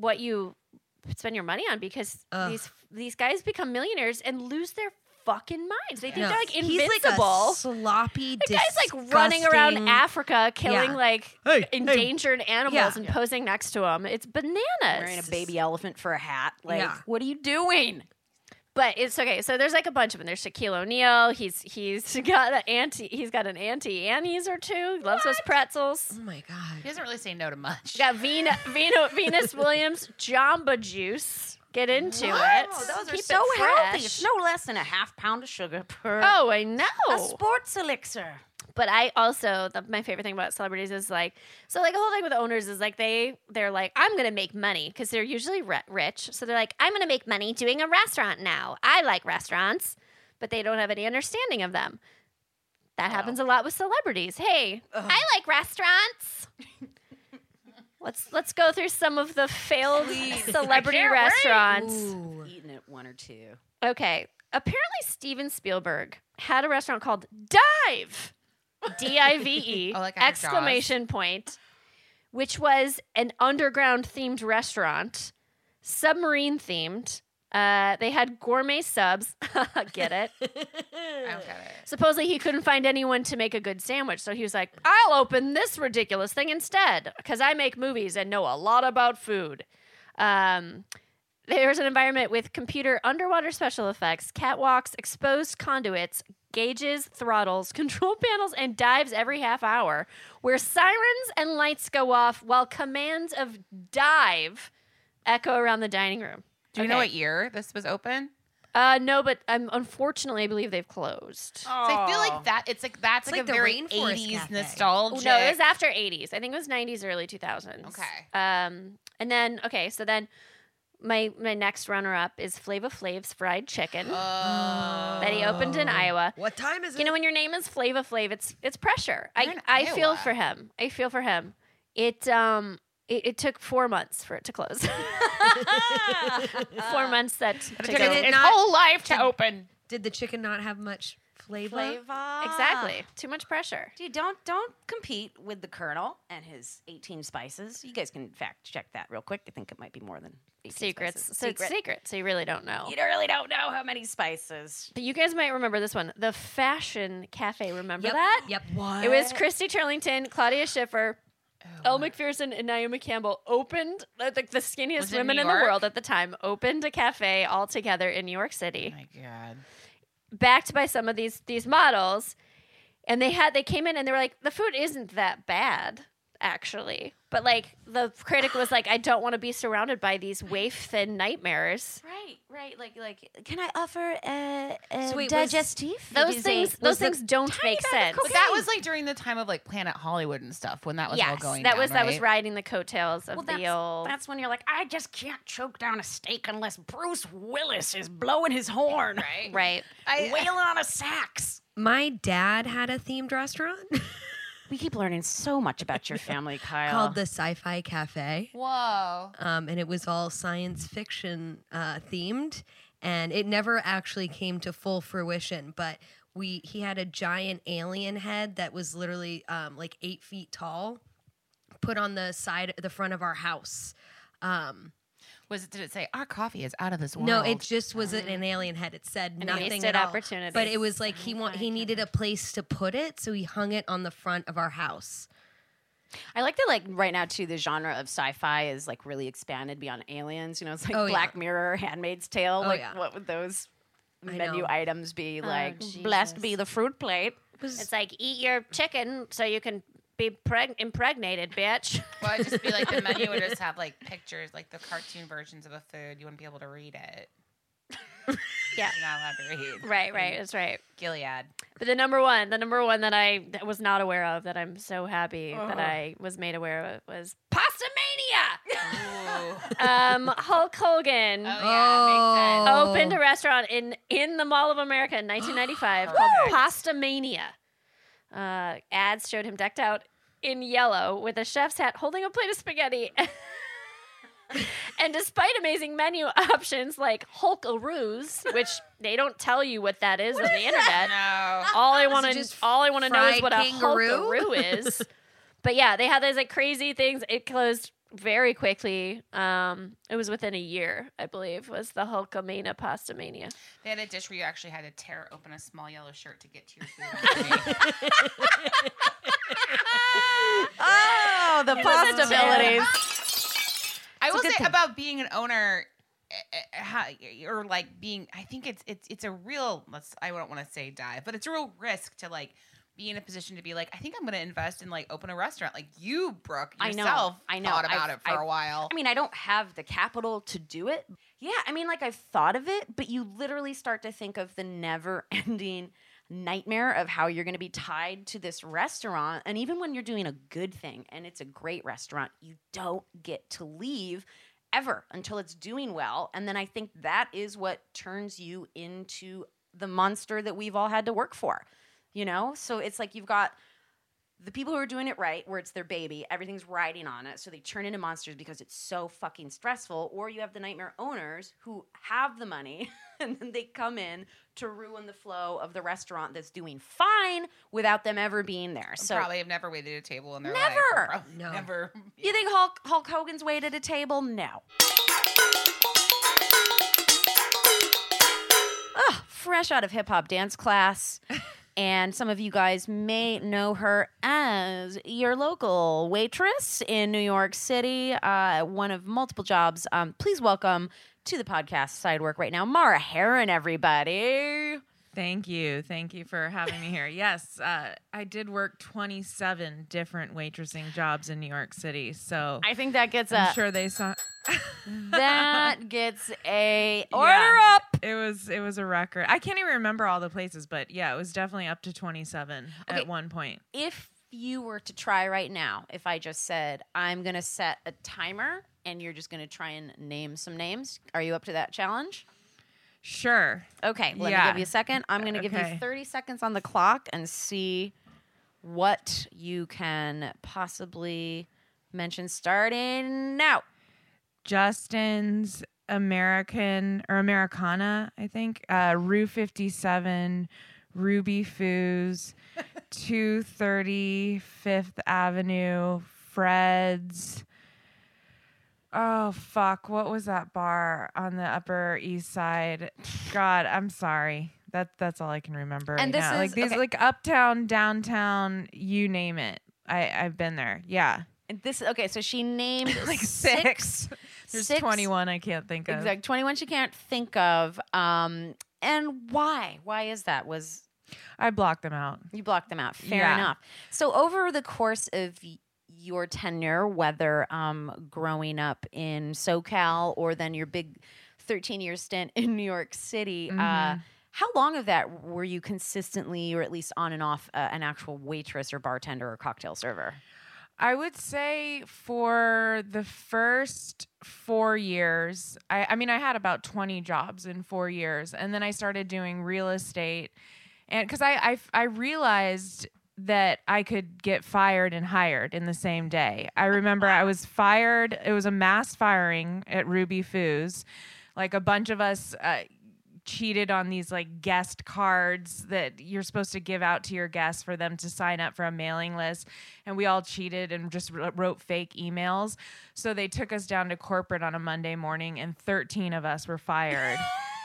Speaker 2: what you spend your money on because
Speaker 5: Ugh.
Speaker 2: these these guys become millionaires and lose their fucking minds. They think
Speaker 5: No.
Speaker 2: they're like
Speaker 5: He's
Speaker 2: invincible.
Speaker 5: like a sloppy,
Speaker 2: the guy's like running around Africa, killing
Speaker 5: Yeah.
Speaker 2: like
Speaker 7: Hey, hey.
Speaker 2: endangered animals
Speaker 5: Yeah.
Speaker 2: and posing next to him. It's bananas.
Speaker 3: Wearing a baby elephant for a hat. Like,
Speaker 5: Yeah.
Speaker 3: what are you doing?
Speaker 2: But it's okay. So there's like a bunch of them. There's Shaquille O'Neal. He's he's got an auntie. He's got an auntie Annie's or two. Loves those pretzels.
Speaker 5: Oh my god.
Speaker 4: He doesn't really say no to much.
Speaker 2: You got Vena, Vena, Venus Williams, Jamba Juice. Get into it.
Speaker 3: Oh, those are
Speaker 2: Keep
Speaker 3: so
Speaker 2: it
Speaker 3: healthy. It's no less than a half pound of sugar per
Speaker 2: Oh, I know.
Speaker 3: a sports elixir.
Speaker 2: But I also the, my favorite thing about celebrities is like so like the whole thing with owners is like they they're like I'm gonna make money because they're usually ri- rich. So they're like I'm gonna make money doing a restaurant now. I like restaurants. But they don't have any understanding of them. That happens a lot with celebrities. Hey I like restaurants. Let's let's go through some of the failed celebrity restaurants.
Speaker 5: Ooh.
Speaker 3: Eating it one or two.
Speaker 2: Okay. Apparently, Steven Spielberg had a restaurant called Dive, D I V E,
Speaker 4: Oh, like
Speaker 2: exclamation point, which was an underground themed restaurant, submarine themed. Uh, they had gourmet subs. Get it?
Speaker 4: I don't get it.
Speaker 2: Supposedly, he couldn't find anyone to make a good sandwich, so he was like, "I'll open this ridiculous thing instead because I make movies and know a lot about food." Um, there's an environment with computer underwater special effects, catwalks, exposed conduits, gauges, throttles, control panels, and dives every half hour, where sirens and lights go off while commands of dive echo around the dining room.
Speaker 4: Do you know what year this was open?
Speaker 2: Uh, no, but um, unfortunately, I believe they've closed.
Speaker 4: So I feel like that. It's like that's
Speaker 5: It's
Speaker 4: like,
Speaker 5: like
Speaker 4: a
Speaker 5: the
Speaker 4: very 80s
Speaker 5: Cafe.
Speaker 2: Oh,
Speaker 4: nostalgia.
Speaker 2: no, it was after 80s. I think it was 90s, early 2000s.
Speaker 4: Okay.
Speaker 2: Um, and then okay, so then my my next runner up is Flavor Flav's Fried Chicken
Speaker 4: Oh.
Speaker 2: that he opened in Iowa.
Speaker 5: What time is it?
Speaker 2: You know, when your name is Flavor Flav, it's it's pressure. I
Speaker 4: You're in
Speaker 2: I feel for him. I feel for him. It um it, it took four months for it to close. four months that to
Speaker 4: It took
Speaker 5: Did
Speaker 4: his,
Speaker 5: it
Speaker 4: his whole life to open.
Speaker 5: Did the chicken not have much flavor?
Speaker 3: Flavor.
Speaker 2: Exactly. Too much pressure.
Speaker 3: Dude, don't don't compete with the Colonel and his 18 spices. You guys can fact check that real quick. I think it might be more than 18
Speaker 2: Secrets.
Speaker 3: spices.
Speaker 2: So it's secret. So you really don't know.
Speaker 3: You don't really don't know how many spices.
Speaker 2: But you guys might remember this one. The Fashion Cafe. Remember
Speaker 5: Yep.
Speaker 2: that?
Speaker 5: Yep.
Speaker 3: What?
Speaker 2: It was Christy Turlington, Claudia Schiffer, Elle Macpherson, and Naomi Campbell opened uh, the, the skinniest women
Speaker 4: New
Speaker 2: in the world at the time. Opened a cafe all together in New York
Speaker 4: Oh
Speaker 2: City,
Speaker 4: my god.
Speaker 2: Backed by some of these these models, and they had they came in and they were like, the food isn't that bad actually, but like the critic was like, I don't want to be surrounded by these waif thin nightmares.
Speaker 3: Right, right. Like, like, can I offer a, a
Speaker 5: So wait, was-
Speaker 3: digestif?
Speaker 2: Those things
Speaker 3: a-
Speaker 2: those things don't make sense.
Speaker 4: But that was like during the time of like Planet Hollywood and stuff when that was all going
Speaker 2: that
Speaker 4: down,
Speaker 2: was that was riding the coattails of
Speaker 3: Well,
Speaker 2: the
Speaker 3: that's,
Speaker 2: old.
Speaker 3: that's when you're like, I just can't choke down a steak unless Bruce Willis is blowing his horn, right?
Speaker 2: right.
Speaker 3: I, Wailing on a sax.
Speaker 5: My dad had a themed restaurant
Speaker 3: We keep learning so much about your family, Kyle.
Speaker 5: called the Sci-Fi Cafe,
Speaker 4: Whoa.
Speaker 5: um, and it was all science fiction uh, themed, and it never actually came to full fruition. But we he had a giant alien head that was literally um, like eight feet tall, put on the side, the front of our house. Um,
Speaker 4: Was it? Did it say our coffee is out of this world?
Speaker 5: No, it just was an mm. alien head. It said
Speaker 2: An
Speaker 5: nothing
Speaker 2: wasted
Speaker 5: at all.
Speaker 2: opportunity.
Speaker 5: But it was like he want he needed a place to put it, so he hung it on the front of our house.
Speaker 3: I like that, like right now too. The genre of sci-fi is like really expanded beyond aliens. You know, it's like
Speaker 5: Oh, yeah.
Speaker 3: Black Mirror, Handmaid's Tale.
Speaker 5: Oh,
Speaker 3: like,
Speaker 5: yeah.
Speaker 3: what would those
Speaker 5: I
Speaker 3: menu
Speaker 5: know.
Speaker 3: items be?
Speaker 2: Oh,
Speaker 3: like, blessed be the fruit plate.
Speaker 2: It's like eat your chicken so you can be preg- impregnated, bitch.
Speaker 4: Well, it'd just be like the menu would just have like pictures, like the cartoon versions of a food. You wouldn't be able to read it.
Speaker 2: yeah.
Speaker 4: You're not allowed to read.
Speaker 2: Right, right. That's right.
Speaker 4: Gilead.
Speaker 2: But the number one, the number one that I that was not aware of, that I'm so happy that I was made aware of, was Pasta Mania. Um, Hulk Hogan
Speaker 4: Oh yeah,
Speaker 5: Oh.
Speaker 2: opened a restaurant in in the Mall of America in 1995 called Pasta Mania. Uh, ads showed him decked out in yellow with a chef's hat, holding a plate of spaghetti. and despite amazing menu options like Hulkaroos, which they don't tell you what that is on the internet.
Speaker 4: No.
Speaker 2: all I want to all I want to know is what a
Speaker 5: kangaroo?
Speaker 2: Hulkaroo is. But yeah, they had those like crazy things. It closed very quickly. Um, it was within a year, I believe, was the Hulkamania Pasta Mania.
Speaker 4: They had a dish where you actually had to tear open a small yellow shirt to get to your food.
Speaker 3: Oh, the possibilities.
Speaker 4: I will say
Speaker 3: thing.
Speaker 4: about being an owner, eh, eh, how, or like being. I think it's it's it's a real. Let's. I don't want to say dive, but it's a real risk to like be in a position to be like. I think I'm going to invest in like open a restaurant. Like you, Brooke,
Speaker 3: I know, I know.
Speaker 4: thought about
Speaker 3: I've-
Speaker 4: it for
Speaker 3: I've-
Speaker 4: a while.
Speaker 3: I mean, I don't have the capital to do it. Yeah, I mean, like I've thought of it, but you literally start to think of the never ending nightmare of how you're going to be tied to this restaurant. And even when you're doing a good thing and it's a great restaurant, you don't get to leave ever until it's doing well. And then I think that is what turns you into the monster that we've all had to work for. You know? So it's like you've got the people who are doing it right, where it's their baby, everything's riding on it, so they turn into monsters because it's so fucking stressful. Or you have the nightmare owners who have the money and then they come in to ruin the flow of the restaurant that's doing fine without them ever being there. So
Speaker 4: probably have never waited at a table in their
Speaker 3: Never.
Speaker 4: life. or probably
Speaker 5: No.
Speaker 4: Never.
Speaker 3: you think Hulk Hulk Hogan's waited at a table? No. Ugh, fresh out of hip hop dance class. And some of you guys may know her as your local waitress in New York City, uh, one of multiple jobs. Um, please welcome to the podcast side work right now, Mara Herron, everybody.
Speaker 7: Thank you. Thank you for having me here. Yes, uh, I did work 27 different waitressing jobs in New York City. So
Speaker 3: I think that gets
Speaker 7: I'm
Speaker 3: a
Speaker 7: sure they saw
Speaker 3: that gets a order
Speaker 7: Yeah.
Speaker 3: up.
Speaker 7: it was it was a record. I can't even remember all the places, but yeah, it was definitely up to 27
Speaker 3: Okay.
Speaker 7: at one point.
Speaker 3: if you were to try right now, if I just said, I'm going to set a timer and you're just going to try and name some names, are you up to that challenge?
Speaker 7: Sure.
Speaker 3: Okay, let me give you a second. I'm going to give you 30 seconds on the clock and see what you can possibly mention starting now.
Speaker 7: Justin's American or Americana, I think. Uh, Rue 57, Ruby Foos, 230 Fifth Avenue, Fred's. Oh, fuck. What was that bar on the Upper East Side? God, I'm sorry. That, that's all I can remember
Speaker 3: And
Speaker 7: right
Speaker 3: this
Speaker 7: now.
Speaker 3: is-
Speaker 7: like these,
Speaker 3: okay.
Speaker 7: like uptown, downtown, you name it. I, I've been there. Yeah.
Speaker 3: And This okay, so she named
Speaker 7: Like
Speaker 3: six.
Speaker 7: six. There's
Speaker 3: six-
Speaker 7: 21 I can't think of.
Speaker 3: Exactly, 21 she can't think of. Um, and why? Why is that? Was
Speaker 7: I blocked them out.
Speaker 3: You blocked them out. Fair
Speaker 7: Yeah.
Speaker 3: enough. So over the course of your tenure, whether um, growing up in SoCal or then your big 13 year stint in New York City, uh,
Speaker 7: Mm-hmm.
Speaker 3: how long of that were you consistently, or at least on and off, uh, an actual waitress or bartender or cocktail server?
Speaker 7: I would say for the first four years, I, I mean, I had about 20 jobs in four years. And then I started doing real estate. And because I, I, I realized that I could get fired and hired in the same day. I remember I was fired, it was a mass firing at Ruby Foos. Like a bunch of us, uh, cheated on these like guest cards that you're supposed to give out to your guests for them to sign up for a mailing list and we all cheated and just wrote fake emails so they took us down to corporate on a monday morning and 13 of us were fired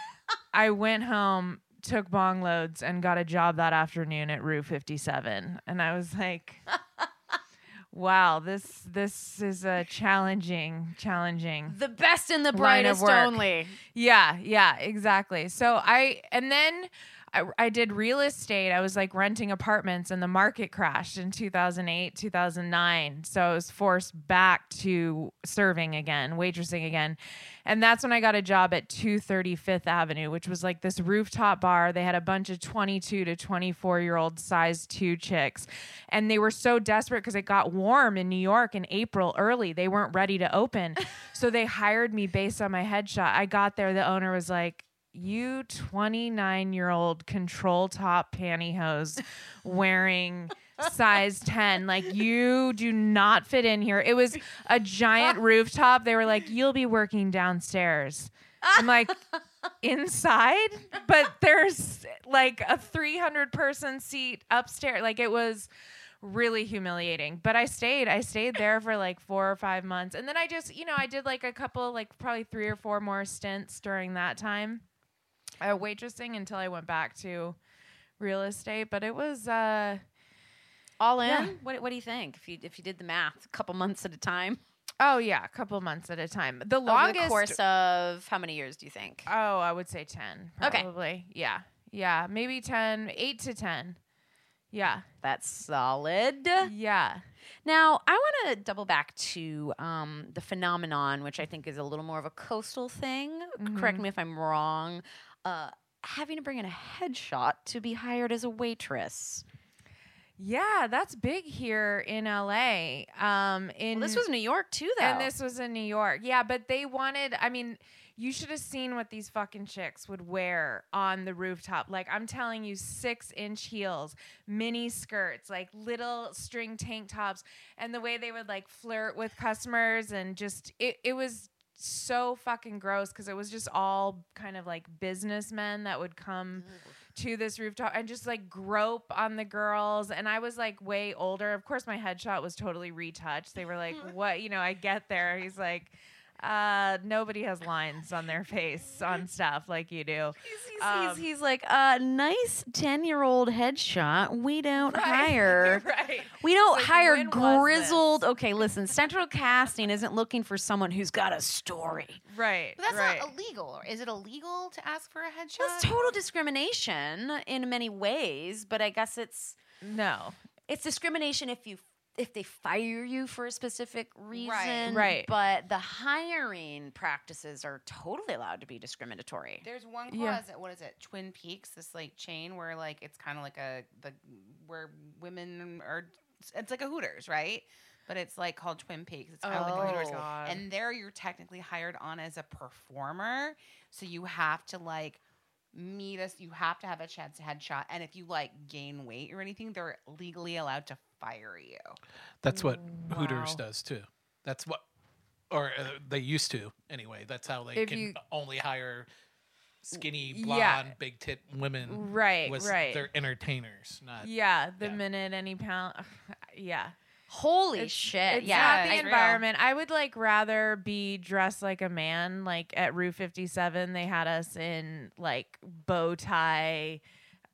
Speaker 7: i went home took bong loads and got a job that afternoon at rue 57 and i was like wow this this is a challenging challenging
Speaker 3: The best and the brightest only.
Speaker 7: yeah, yeah, exactly. So I and then I, I did real estate. I was like renting apartments and the market crashed in 2008, 2009. So I was forced back to serving again, waitressing again. And that's when I got a job at 235th Avenue, which was like this rooftop bar. They had a bunch of 22 to 24 year old size two chicks. And they were so desperate because it got warm in New York in April early. They weren't ready to open. so they hired me based on my headshot. I got there, the owner was like, you 29 year old control top pantyhose wearing size 10 like you do not fit in here. It was a giant rooftop. They were like you'll be working downstairs. I'm like inside? But there's like a 300 person seat upstairs like it was really humiliating. But I stayed. I stayed there for like four or five months, and then I just, you know, I did like a couple, like probably three or four more stints during that time, uh, waitressing until I went back to real estate. But it was. uh
Speaker 3: All in.
Speaker 7: Yeah.
Speaker 3: What, what do you think? If you if you did the math, a couple months at a time,
Speaker 7: Oh yeah, a couple months at a time. The
Speaker 3: over
Speaker 7: longest
Speaker 3: the course of how many years do you think?
Speaker 7: Oh, I would say 10.
Speaker 3: Okay.
Speaker 7: Probably. Yeah. Yeah. Maybe 10, 8 to 10. Yeah.
Speaker 3: That's solid.
Speaker 7: Yeah.
Speaker 3: Now, I want to double back to um, the phenomenon, which I think is a little more of a coastal thing. Correct me if I'm wrong. Uh, having to bring in a headshot to be hired as a waitress.
Speaker 7: Yeah, that's big here in LA. Um in
Speaker 3: Well, this was New York too, though.
Speaker 7: And this was in New York. Yeah, but they wanted, I mean, you should have seen what these fucking chicks would wear on the rooftop. Like, I'm telling you, six inch heels, mini skirts, like little string tank tops, and the way they would like flirt with customers and just, it, it was so fucking gross because it was just all kind of like businessmen that would come to this rooftop and just like grope on the girls and i was like way older. Of course my headshot was totally retouched. They were like what? You know i get there. He's like uh nobody has lines on their face on stuff like you do
Speaker 3: He's, he's,
Speaker 7: Um,
Speaker 3: he's, he's like, uh, nice 10 year old headshot. We don't hire.
Speaker 7: right
Speaker 3: We don't
Speaker 7: like,
Speaker 3: hire grizzled. Okay, listen, Central Casting isn't looking for someone who's got a story.
Speaker 7: right
Speaker 4: But that's
Speaker 7: right
Speaker 4: not illegal. Or is it illegal to ask for a headshot?
Speaker 3: That's total discrimination in many ways, but I guess it's
Speaker 7: no
Speaker 3: it's discrimination if you if they fire you for a specific reason.
Speaker 7: Right.
Speaker 3: But the hiring practices are totally allowed to be discriminatory.
Speaker 4: There's one
Speaker 7: Yeah.
Speaker 4: at what is it? Twin Peaks, this like chain where like it's kind of like a the where women are. It's like a Hooters, right? But it's like called Twin Peaks. It's kind of like a Hooters,
Speaker 7: Oh, God.
Speaker 4: and there you're technically hired on as a performer, so you have to like meet us. You have to have a chance to headshot, and if you like gain weight or anything, they're legally allowed to fire you.
Speaker 6: That's what Hooters does too. That's what, or uh, they used to anyway. That's how they
Speaker 7: If
Speaker 6: can
Speaker 7: you-
Speaker 6: only hire skinny,
Speaker 7: Yeah.
Speaker 6: blonde, big tit women.
Speaker 7: right
Speaker 6: was
Speaker 7: right
Speaker 6: They're entertainers, not.
Speaker 7: yeah the
Speaker 6: Yeah.
Speaker 7: minute any pound yeah
Speaker 3: Holy
Speaker 7: It's-
Speaker 3: shit.
Speaker 7: It's
Speaker 3: yeah.
Speaker 7: not
Speaker 4: it's
Speaker 7: the
Speaker 4: real.
Speaker 7: environment. I would like rather be dressed like a man. Like at Rue 57, they had us in like bow tie,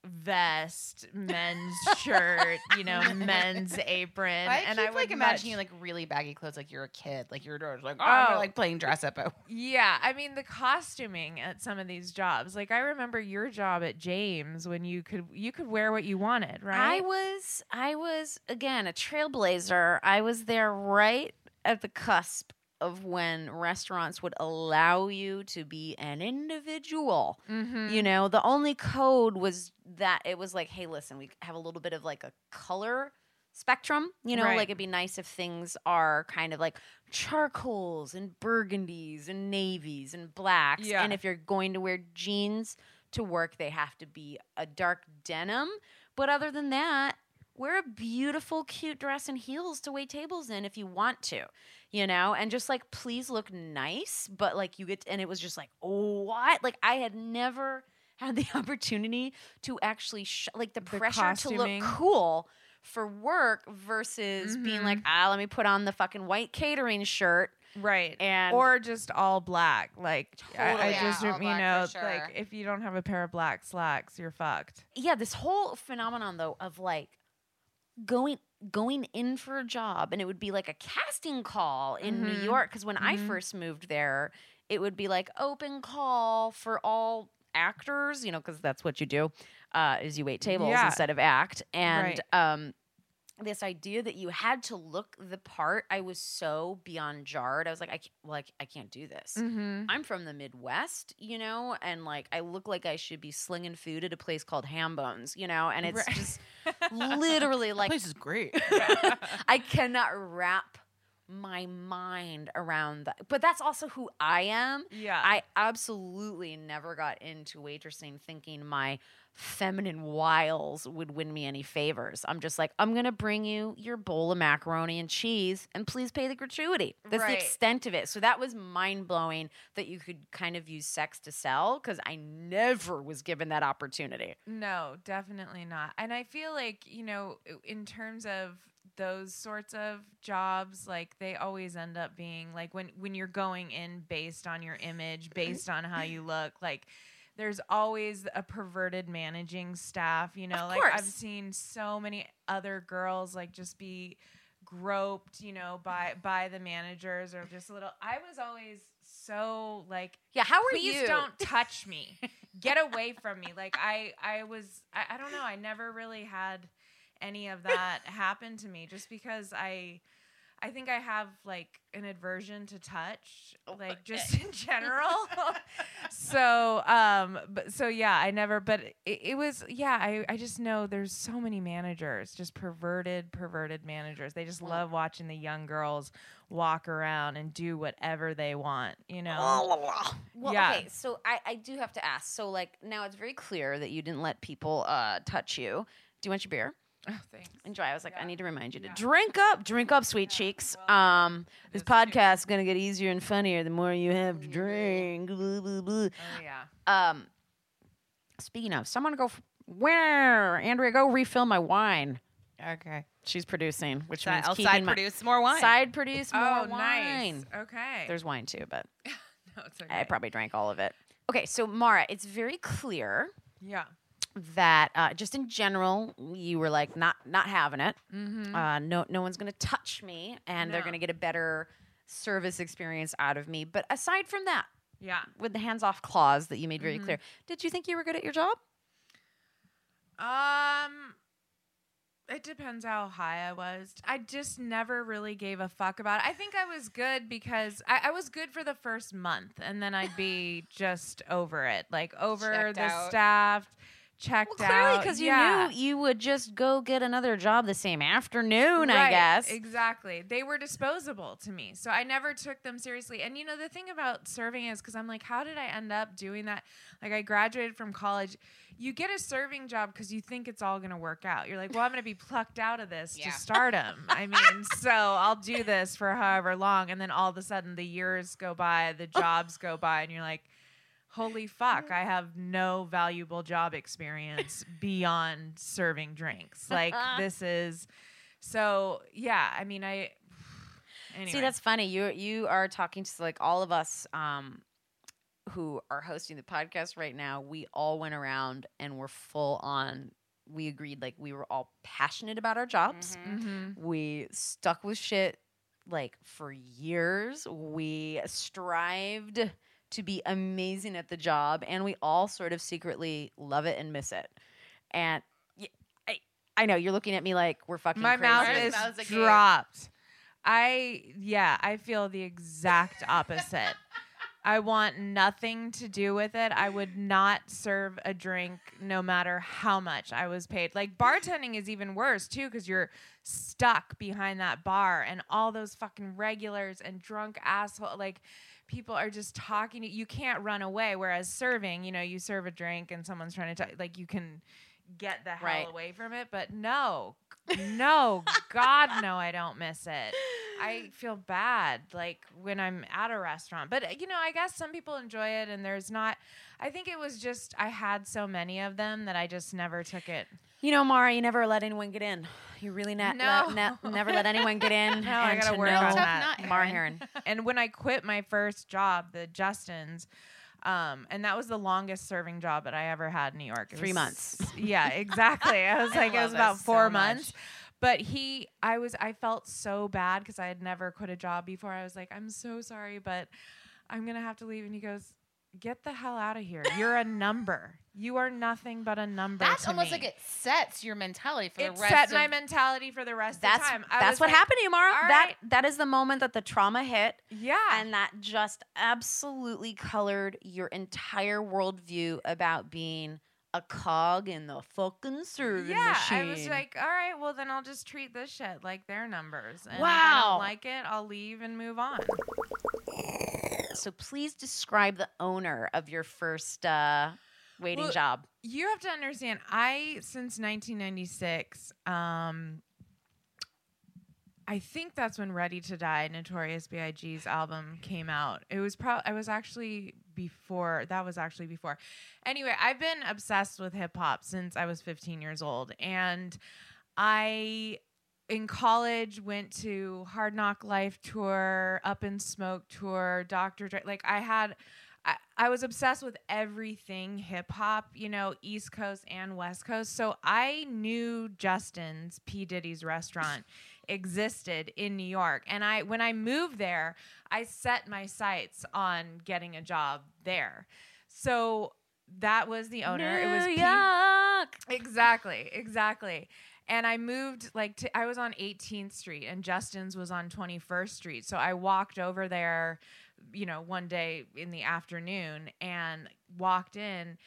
Speaker 7: vest, men's shirt, you know, men's apron.
Speaker 4: I
Speaker 7: and I would
Speaker 4: like imagining
Speaker 7: much-
Speaker 4: like really baggy clothes, like you're a kid, like you're like oh,
Speaker 7: Oh.
Speaker 4: like playing dress up. Oh.
Speaker 7: Yeah, I mean the costuming at some of these jobs. Like I remember your job at James when you could you could wear what you wanted, right?
Speaker 3: I was I was again a trailblazer. I was there right at the cusp of when restaurants would allow you to be an individual.
Speaker 7: mm-hmm.
Speaker 3: You know, the only code was that it was like, hey, listen, we have a little bit of like a color spectrum. You know,
Speaker 7: Right.
Speaker 3: like it'd be nice if things are kind of like charcoals and burgundies and navies and blacks.
Speaker 7: Yeah.
Speaker 3: And if you're going to wear jeans to work, they have to be a dark denim. But other than that, wear a beautiful, cute dress and heels to wait tables in if you want to, you know, and just like please look nice. But like you get, and it was just like, what? Like I had never had the opportunity to actually, sh- like the,
Speaker 7: The
Speaker 3: pressure
Speaker 7: costuming.
Speaker 3: to look cool for work versus being like, ah, let me put on the fucking white catering shirt.
Speaker 7: Right.
Speaker 3: And-
Speaker 7: or just all black. Like I, I
Speaker 4: Totally.
Speaker 7: just
Speaker 4: Yeah,
Speaker 7: you
Speaker 4: all black for
Speaker 7: know, like if you don't have a pair of black slacks, you're fucked.
Speaker 3: yeah, this whole phenomenon though of like going going in for a job and it would be like a casting call in New
Speaker 7: Mhm.
Speaker 3: York because when I
Speaker 7: Mhm.
Speaker 3: first moved there, it would be like open call for all actors, you know, because that's what you do, uh, is you wait tables
Speaker 7: Yeah.
Speaker 3: instead of act. And
Speaker 7: Right.
Speaker 3: um, this idea that you had to look the part, I was so beyond jarred. I was like, I can't, well, I, can't do this.
Speaker 7: Mm-hmm.
Speaker 3: I'm from the Midwest, you know, and like I look like I should be slinging food at a place called Ham Bones, you know, and it's
Speaker 7: Right.
Speaker 3: just literally like
Speaker 4: this is great.
Speaker 3: I cannot wrap my mind around that. But that's also who I am.
Speaker 7: Yeah.
Speaker 3: I absolutely never got into waitressing thinking my feminine wiles would win me any favors. I'm just like, I'm gonna bring you your bowl of macaroni and cheese, and please pay the gratuity. That's
Speaker 7: Right.
Speaker 3: the extent of it. So that was mind blowing that you could kind of use sex to sell because I never was given that opportunity.
Speaker 7: No, definitely not. And I feel like, you know, in terms of those sorts of jobs, like they always end up being like when when you're going in based on your image, based on how you look, like there's always a perverted managing staff, you know, like I've seen so many other girls like just be groped, you know, by by the managers or just a little I was always so like
Speaker 3: Yeah, how are
Speaker 7: please
Speaker 3: you?
Speaker 7: don't touch me. Get away from me. Like i i was I, I don't know i never really had any of that happen to me just because i i think i have like an aversion to touch like just in general so um but so yeah i never but it, it was yeah I, I just know there's so many managers just perverted perverted managers they just love watching the young girls walk around and do whatever they want you know
Speaker 3: Well,
Speaker 7: Yeah.
Speaker 3: okay, so I, I do have to ask. So, like, now it's very clear that you didn't let people uh, touch you. Do you want your beer?
Speaker 7: Oh thanks
Speaker 3: Enjoy. I was like, I need to remind you to drink up, drink up, sweet cheeks. Um, this podcast is gonna get easier and funnier the more you have to drink. Blah, blah, blah.
Speaker 7: oh yeah
Speaker 3: Um, speaking of, someone go f- where Andrea go refill my wine.
Speaker 7: okay
Speaker 3: She's producing, which
Speaker 4: So
Speaker 3: means
Speaker 4: I'll
Speaker 3: keeping
Speaker 4: side
Speaker 3: my
Speaker 4: produce more wine.
Speaker 3: side produce more
Speaker 7: oh
Speaker 3: wine.
Speaker 7: nice okay
Speaker 3: There's wine too, but
Speaker 7: no, it's okay.
Speaker 3: I probably drank all of it. Okay, so Mara, it's very clear
Speaker 7: yeah
Speaker 3: that uh, just in general, you were like not not having it.
Speaker 7: mm-hmm.
Speaker 3: Uh, no, no one's gonna touch me, and they're gonna get a better service experience out of me. But aside from that,
Speaker 7: yeah
Speaker 3: with the hands-off clause that you made
Speaker 7: Mm-hmm.
Speaker 3: very clear, did you think you were good at your job?
Speaker 7: Um, it depends how high I was. I just never really gave a fuck about it. I think I was good because I, I was good for the first month, and then I'd be just over it, like over
Speaker 4: Checked
Speaker 7: the
Speaker 4: out.
Speaker 7: staff, checked
Speaker 3: Well, clearly
Speaker 7: out.
Speaker 3: because you
Speaker 7: yeah.
Speaker 3: knew you would just go get another job the same afternoon, I guess.
Speaker 7: Exactly. They were disposable to me. So I never took them seriously. And you know, the thing about serving is because I'm like, how did I end up doing that? Like, I graduated from college. You get a serving job because you think it's all going to work out. You're like, well, I'm going to be plucked out of this
Speaker 4: Yeah.
Speaker 7: to stardom. I mean, so I'll do this for however long. And then all of a sudden, the years go by, the jobs go by, and you're like, holy fuck, I have no valuable job experience beyond serving drinks. Like this is so yeah, I mean I anyway.
Speaker 3: See, that's funny. You you are talking to like all of us um, who are hosting the podcast right now. We all went around and were full on. We agreed like we were all passionate about our jobs.
Speaker 7: Mhm.
Speaker 3: We stuck with shit like for years. We strived to be amazing at the job, and we all sort of secretly love it and miss it. And I, I know you're looking at me like we're fucking.
Speaker 7: my
Speaker 3: crazy.
Speaker 7: mouth is dropped. I yeah, I feel the exact opposite. I want nothing to do with it. I would not serve a drink no matter how much I was paid. Like bartending is even worse too cuz you're stuck behind that bar and all those fucking regulars and drunk asshole like people are just talking to you can't run away whereas serving, you know, you serve a drink and someone's trying to talk, like you can get the hell
Speaker 3: Right.
Speaker 7: away from it, but no. No, God no, I don't miss it. I feel bad like when I'm at a restaurant. But you know, I guess some people enjoy it and there's not I think it was just I had so many of them that I just never took it.
Speaker 3: You know, Mara, you never let anyone get in. You really not
Speaker 7: No.
Speaker 3: let- ne- never let anyone get in.
Speaker 7: No, I gotta
Speaker 3: to
Speaker 7: work on that.
Speaker 4: nut,
Speaker 3: Mara
Speaker 4: Herron.
Speaker 3: Herron.
Speaker 7: And when I quit my first job, the Justins, um, and that was the longest serving job that I ever had in New York. It
Speaker 3: Three
Speaker 7: was-
Speaker 3: months.
Speaker 7: Yeah, exactly. I was
Speaker 4: I
Speaker 7: like, it was about
Speaker 4: this so
Speaker 7: four
Speaker 4: much.
Speaker 7: months. But he, I was, I felt so bad because I had never quit a job before. I was like, I'm so sorry, but I'm gonna have to leave. And he goes, Get the hell out of here. You're a number. You are nothing but a number.
Speaker 4: That's almost
Speaker 7: me.
Speaker 4: like it sets your mentality for
Speaker 7: It
Speaker 4: the rest It
Speaker 7: set
Speaker 4: of
Speaker 7: my mentality for the rest
Speaker 3: That's
Speaker 7: of time. I
Speaker 3: that's what
Speaker 7: like,
Speaker 3: happened to you, Mara. That
Speaker 7: right.
Speaker 3: that is the moment that the trauma hit,
Speaker 7: Yeah.
Speaker 3: and that just absolutely colored your entire worldview about being a cog in the fucking serving
Speaker 7: yeah,
Speaker 3: machine.
Speaker 7: I was like, all right, well then I'll just treat this shit like their numbers. And if I
Speaker 3: Wow.
Speaker 7: don't like it, I'll leave and move on.
Speaker 3: so please describe the owner of your first uh, waiting
Speaker 7: Well,
Speaker 3: job.
Speaker 7: You have to understand, I since 1996, um, I think that's when Ready to Die, Notorious B.I.G.'s album came out. It was probably I was actually before that was actually before. Anyway, I've been obsessed with hip hop since I was 15 years old, and I in college went to Hard Knock Life tour, Up in Smoke tour, Dr. Dre. Like I had I, I was obsessed with everything hip hop, you know, East Coast and West Coast. So I knew Justin's P. Diddy's restaurant existed in New York. And I when I moved there, I set my sights on getting a job there. So that was the owner. it was
Speaker 3: New
Speaker 7: P-
Speaker 3: York.
Speaker 7: Exactly, exactly. And I moved like to, I was on 18th Street and Justin's was on 21st Street. So I walked over there, you know, one day in the afternoon and walked in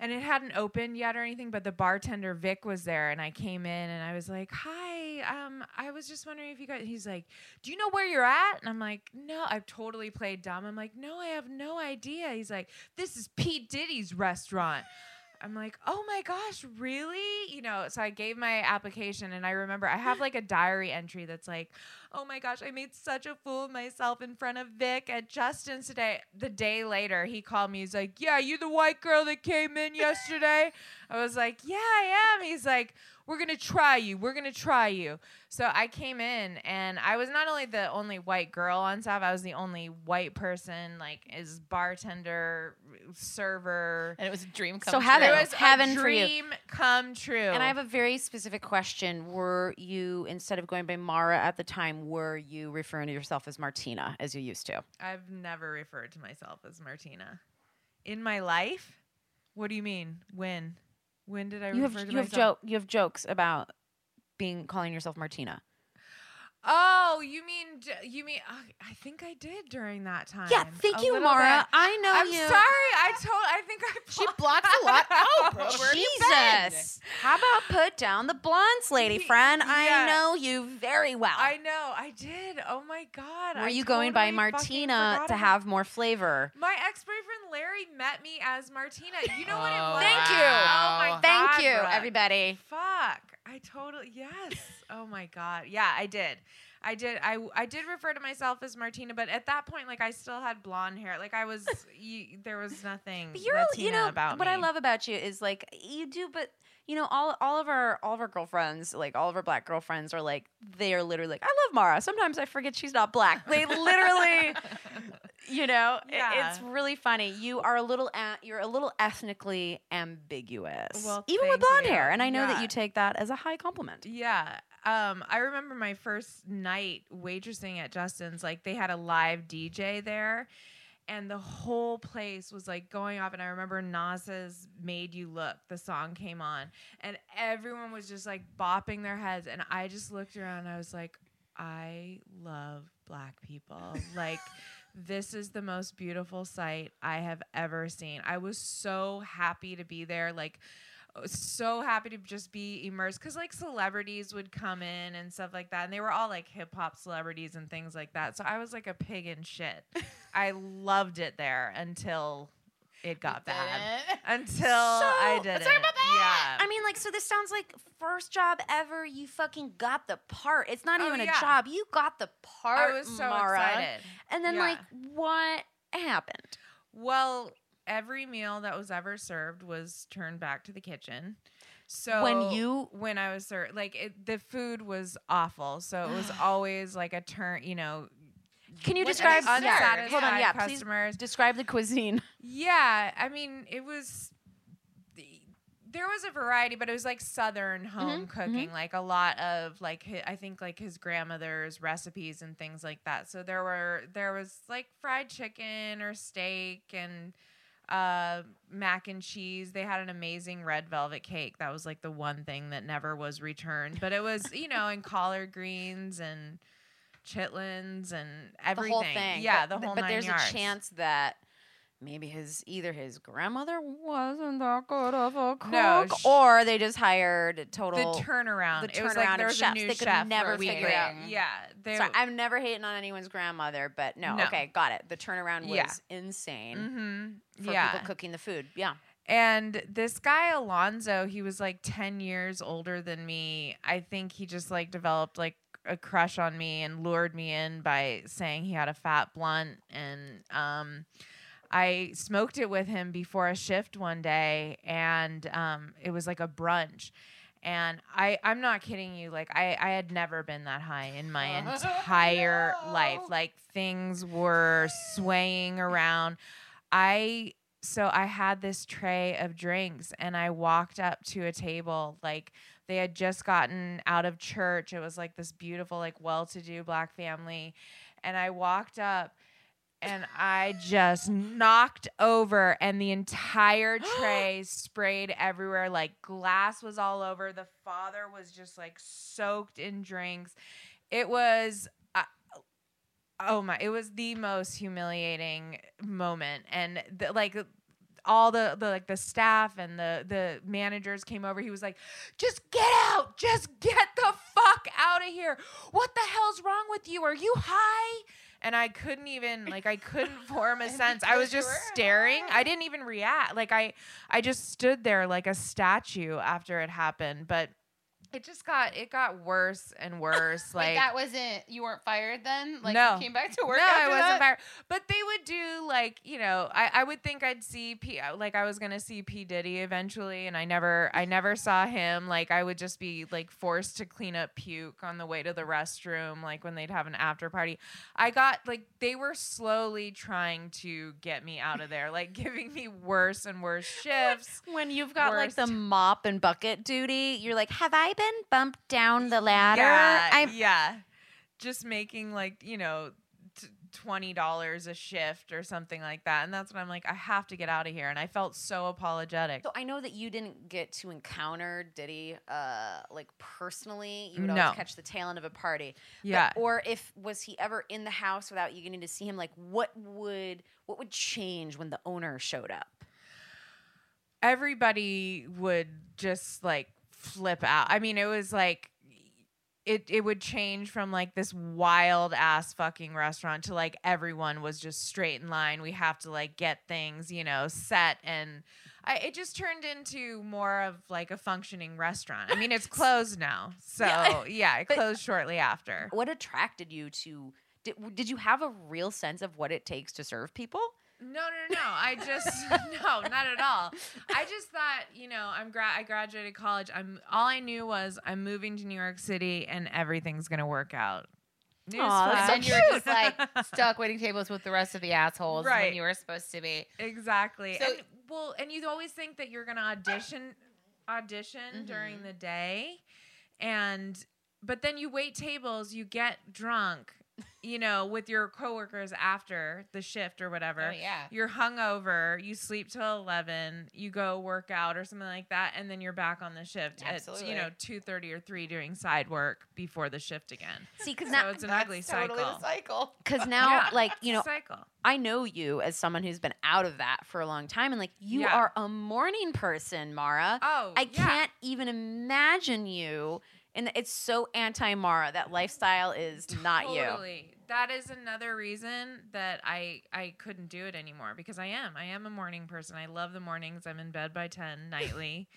Speaker 7: and it hadn't opened yet or anything, but the bartender Vic was there and I came in and I was like, "Hi, um I was just wondering if you guys He's like, "Do you know where you're at?" And I'm like, "No, I've totally played dumb." I'm like, "No, I have no idea." He's like, "This is P. Diddy's restaurant." I'm like, oh my gosh, really? You know, so I gave my application and I remember I have like a diary entry that's like, oh my gosh, I made such a fool of myself in front of Vic at Justin's today. The day later, he called me. He's like, yeah, you the white girl that came in yesterday? I was like, yeah, I am. He's like, we're going to try you. We're going to try you. So I came in and I was not only the only white girl on staff, I was the only white person, like, as bartender, server.
Speaker 4: And it was a dream come
Speaker 3: So
Speaker 4: true.
Speaker 3: heaven.
Speaker 7: It was
Speaker 3: Heaven
Speaker 7: a
Speaker 3: for you.
Speaker 7: dream come true.
Speaker 3: And I have a very specific question. Were you, instead of going by Mara at the time, were you referring to yourself as Martina as you used to?
Speaker 7: I've never referred to myself as Martina. In my life? What do you mean? When? When did I
Speaker 3: You
Speaker 7: refer
Speaker 3: have
Speaker 7: to
Speaker 3: you have joke you have jokes about being calling yourself Martina.
Speaker 7: Oh, you mean you mean uh, I think I did during that time.
Speaker 3: Yeah, thank
Speaker 7: A
Speaker 3: you, Mara.
Speaker 7: bit.
Speaker 3: I know
Speaker 7: I'm
Speaker 3: you.
Speaker 7: sorry. I told. I think I.
Speaker 4: She blocks a lot Oh, bro. Where have you been?
Speaker 3: Jesus. How about put down the blondes, lady friend?
Speaker 7: Yeah.
Speaker 3: I know you very well.
Speaker 7: I know. I did. Oh my god.
Speaker 3: Were
Speaker 7: I
Speaker 3: you going by Martina to have more flavor?
Speaker 7: My ex-boyfriend Larry met me as Martina. You know what it
Speaker 4: Oh,
Speaker 7: was?
Speaker 3: Thank you.
Speaker 7: Oh my god.
Speaker 3: Thank you,
Speaker 7: Brooke.
Speaker 3: everybody.
Speaker 7: Fuck. I totally yes. oh my god. Yeah, I did. I did. I I did refer to myself as Martina, but at that point, like I still had blonde hair. Like I was, you, there was nothing.
Speaker 3: But you're,
Speaker 7: Latina
Speaker 3: you know,
Speaker 7: about
Speaker 3: what I love about you is like you do, but you know, all all of our all of our girlfriends, like all of our black girlfriends, are like they are literally like, I love Mara. Sometimes I forget she's not black. They literally, you know,
Speaker 7: Yeah.
Speaker 3: it's really funny. You are a little, a- you're a little ethnically ambiguous,
Speaker 7: Well,
Speaker 3: even with blonde
Speaker 7: you.
Speaker 3: hair, and I know that you take that as a high compliment.
Speaker 7: Yeah. Um, I remember my first night waitressing at Justin's. Like they had a live DJ there, and the whole place was like going off. And I remember Nas's "Made You Look." The song came on, and everyone was just like bopping their heads. And I just looked around. and I was like, I love black people. like. This is the most beautiful sight I have ever seen. I was so happy to be there. Like, so happy to just be immersed because like celebrities would come in and stuff like that and they were all like hip-hop celebrities and things like that so i was like a pig in shit i loved it there until it got bad until i did
Speaker 4: let's
Speaker 7: it
Speaker 4: talk about that.
Speaker 7: yeah
Speaker 3: I mean, like, so this sounds like first job ever. You fucking got the part. It's not
Speaker 7: Oh,
Speaker 3: even a job. You got the part.
Speaker 7: i was so
Speaker 3: Mara.
Speaker 7: excited
Speaker 3: And then,
Speaker 7: Yeah.
Speaker 3: like, what happened?
Speaker 7: well every meal that was ever served was turned back to the kitchen so
Speaker 3: When you-
Speaker 7: when i was served like it, the food was awful so it was always like a turn you know
Speaker 3: Can you describe?
Speaker 4: are they
Speaker 3: Yeah, hold on. Yeah,
Speaker 7: customers.
Speaker 3: please describe the cuisine.
Speaker 7: Yeah, I mean, it was. There was a variety, but it was like southern mm-hmm, home mm-hmm. cooking, like a lot of like I think like his grandmother's recipes and things like that. So there were there was like fried chicken or steak and uh mac and cheese. They had an amazing red velvet cake. That was like the one thing that never was returned, but it was you know and collard greens and chitlins and everything.
Speaker 3: The whole thing.
Speaker 7: Yeah, the whole
Speaker 3: But there's
Speaker 7: yards.
Speaker 3: a chance that maybe his either his grandmother wasn't that good of a cook,
Speaker 7: No, sh-
Speaker 3: or they just hired a
Speaker 7: The
Speaker 3: total.
Speaker 7: turnaround.
Speaker 3: the
Speaker 7: it was
Speaker 3: turnaround
Speaker 7: like
Speaker 3: of
Speaker 7: there was
Speaker 3: chefs. They could
Speaker 7: chef
Speaker 3: never figure it out.
Speaker 7: Yeah, they.
Speaker 3: Sorry, I'm never hating on anyone's grandmother, but no,
Speaker 7: No.
Speaker 3: okay, got it. The turnaround was
Speaker 7: Yeah.
Speaker 3: insane
Speaker 7: hmm
Speaker 3: for
Speaker 7: yeah.
Speaker 3: people cooking the food. Yeah.
Speaker 7: And this guy Alonzo, he was like 10 years older than me. I think he just like developed like a crush on me and lured me in by saying he had a fat blunt and um I smoked it with him before a shift one day and um it was like a brunch. And I, I'm not kidding you. Like I, I had never been that high in my entire life. Like things were swaying around. I so I had this tray of drinks and I walked up to a table like they had just gotten out of church. It was like this beautiful like well-to-do black family and I walked up and I just knocked over and the entire tray sprayed everywhere like glass was all over. The father was just like soaked in drinks. It was uh, oh my it was the most humiliating moment and the, like all the, the like the staff and the the managers came over he was like just get out just get the fuck out of here. What the hell's wrong with you? Are you high? And i couldn't even like i couldn't form a sense. I was just staring. I didn't even react. Like i i just stood there like a statue after it happened but it just got it got worse and worse
Speaker 4: Like,
Speaker 7: like
Speaker 4: that wasn't you weren't fired then? Like
Speaker 7: No.
Speaker 4: you came back to work
Speaker 7: no, I wasn't
Speaker 4: that?
Speaker 7: fired. But they would do like you know, I, I would think I'd see P like I was gonna see P Diddy eventually, and I never I never saw him. Like I would just be like forced to clean up puke on the way to the restroom, like when they'd have an after party. I got like they were slowly trying to get me out of there, like giving me worse and worse shifts.
Speaker 3: When you've got like the mop and bucket duty, you're like, have I been bumped down the ladder?
Speaker 7: Yeah,
Speaker 3: I'm
Speaker 7: yeah. Just making like you know. T- Twenty dollars a shift or something like that, and that's when I'm like, I have to get out of here. And I felt so apologetic.
Speaker 3: So I know that you didn't get to encounter Diddy, uh, like personally. You would
Speaker 7: No.
Speaker 3: always catch the tail end of a party. But-
Speaker 7: Yeah.
Speaker 3: or if was he ever in the house without you getting to see him? Like, what would what would change when the owner showed up?
Speaker 7: everybody would just like flip out. I mean, it was like it it would change from like this wild ass fucking restaurant to like everyone was just straight in line. We have to like get things, you know, set and I, it just turned into more of like a functioning restaurant. I mean, it's closed now. So,
Speaker 3: Yeah.
Speaker 7: yeah, it closed shortly after.
Speaker 3: What attracted you to? Did, did you have a real sense of what it takes to serve people?
Speaker 7: No, no, no. I just no, not at all. I just thought, you know, I'm gra- I graduated college. I'm all I knew was I'm moving to New York City and everything's gonna work out.
Speaker 3: Aw, that's so
Speaker 4: And you're just like stuck waiting tables with the rest of the assholes
Speaker 7: right.
Speaker 4: when you were supposed to be.
Speaker 7: exactly.
Speaker 4: So-
Speaker 7: and, well, and you always think that you're gonna audition audition mm-hmm. during the day, and but then you wait tables, you get drunk. You know, with your coworkers after the shift or whatever.
Speaker 4: Oh yeah.
Speaker 7: you're hungover, you sleep till 11, you go work out or something like that, and then you're back on the shift at, you know, 2.30 or 3 doing side work before the shift again.
Speaker 3: See, because
Speaker 7: So
Speaker 3: now,
Speaker 7: it's an ugly cycle.
Speaker 4: Totally the cycle.
Speaker 3: because now,
Speaker 7: Yeah,
Speaker 3: like you know,
Speaker 7: cycle.
Speaker 3: I know you as someone who's been out of that for a long time, and like you
Speaker 7: Yeah.
Speaker 3: are a morning person, Mara.
Speaker 7: Oh,
Speaker 3: I
Speaker 7: yeah.
Speaker 3: can't even imagine you. And it's so anti Mara. That lifestyle is not you.
Speaker 7: Totally. That is another reason that I I couldn't do it anymore because I am. I am a morning person. I love the mornings. I'm in bed by 10 nightly.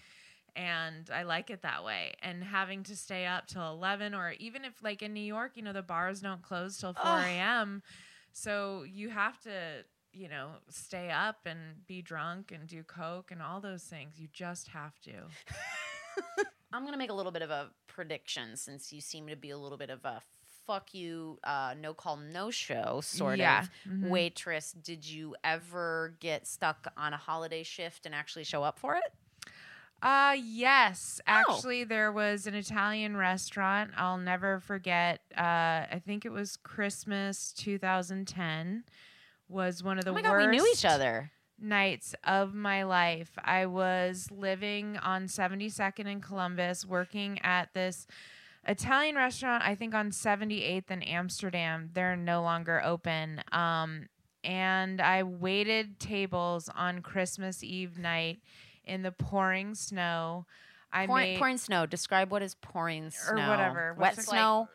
Speaker 7: And I like it that way. And having to stay up till 11, or even if, like in New York, you know, the bars don't close till 4 a.m. So you have to, you know, stay up and be drunk and do Coke and all those things. You just have to.
Speaker 3: I'm gonna make a little bit of a prediction since you seem to be a little bit of a fuck you, uh, no call, no show sort
Speaker 7: Yeah.
Speaker 3: of
Speaker 7: Mhm.
Speaker 3: waitress. Did you ever get stuck on a holiday shift and actually show up for it?
Speaker 7: Uh yes.
Speaker 3: Oh.
Speaker 7: Actually there was an Italian restaurant. I'll never forget. Uh I think it was Christmas 2010 was one of the
Speaker 3: oh my god, we knew each other.
Speaker 7: Nights of my life. I was living on 72nd in Columbus working at this Italian restaurant I think on 78th in Amsterdam. They're no longer open. Um and I waited tables on Christmas Eve night in the pouring snow. I
Speaker 3: pouring,
Speaker 7: made
Speaker 3: pouring snow. Describe what is pouring snow
Speaker 7: Or whatever.
Speaker 3: Wet snow.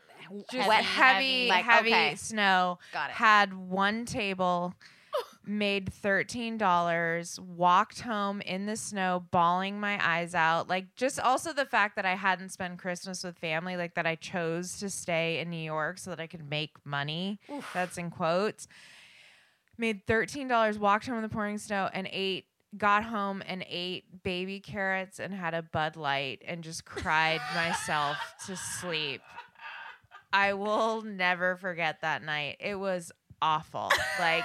Speaker 7: just
Speaker 3: wet,
Speaker 7: heavy,
Speaker 3: like,
Speaker 7: heavy
Speaker 3: okay.
Speaker 7: snow.
Speaker 3: Got it.
Speaker 7: Had one table, made thirteen dollars. Walked home in the snow, bawling my eyes out. Like just also the fact that I hadn't spent Christmas with family, like that I chose to stay in New York so that I could make money. That's in quotes. Made thirteen dollars. Walked home in the pouring snow and ate. Got home and ate baby carrots and had a Bud Light and just cried myself to sleep. I will never forget that night. It was awful. Like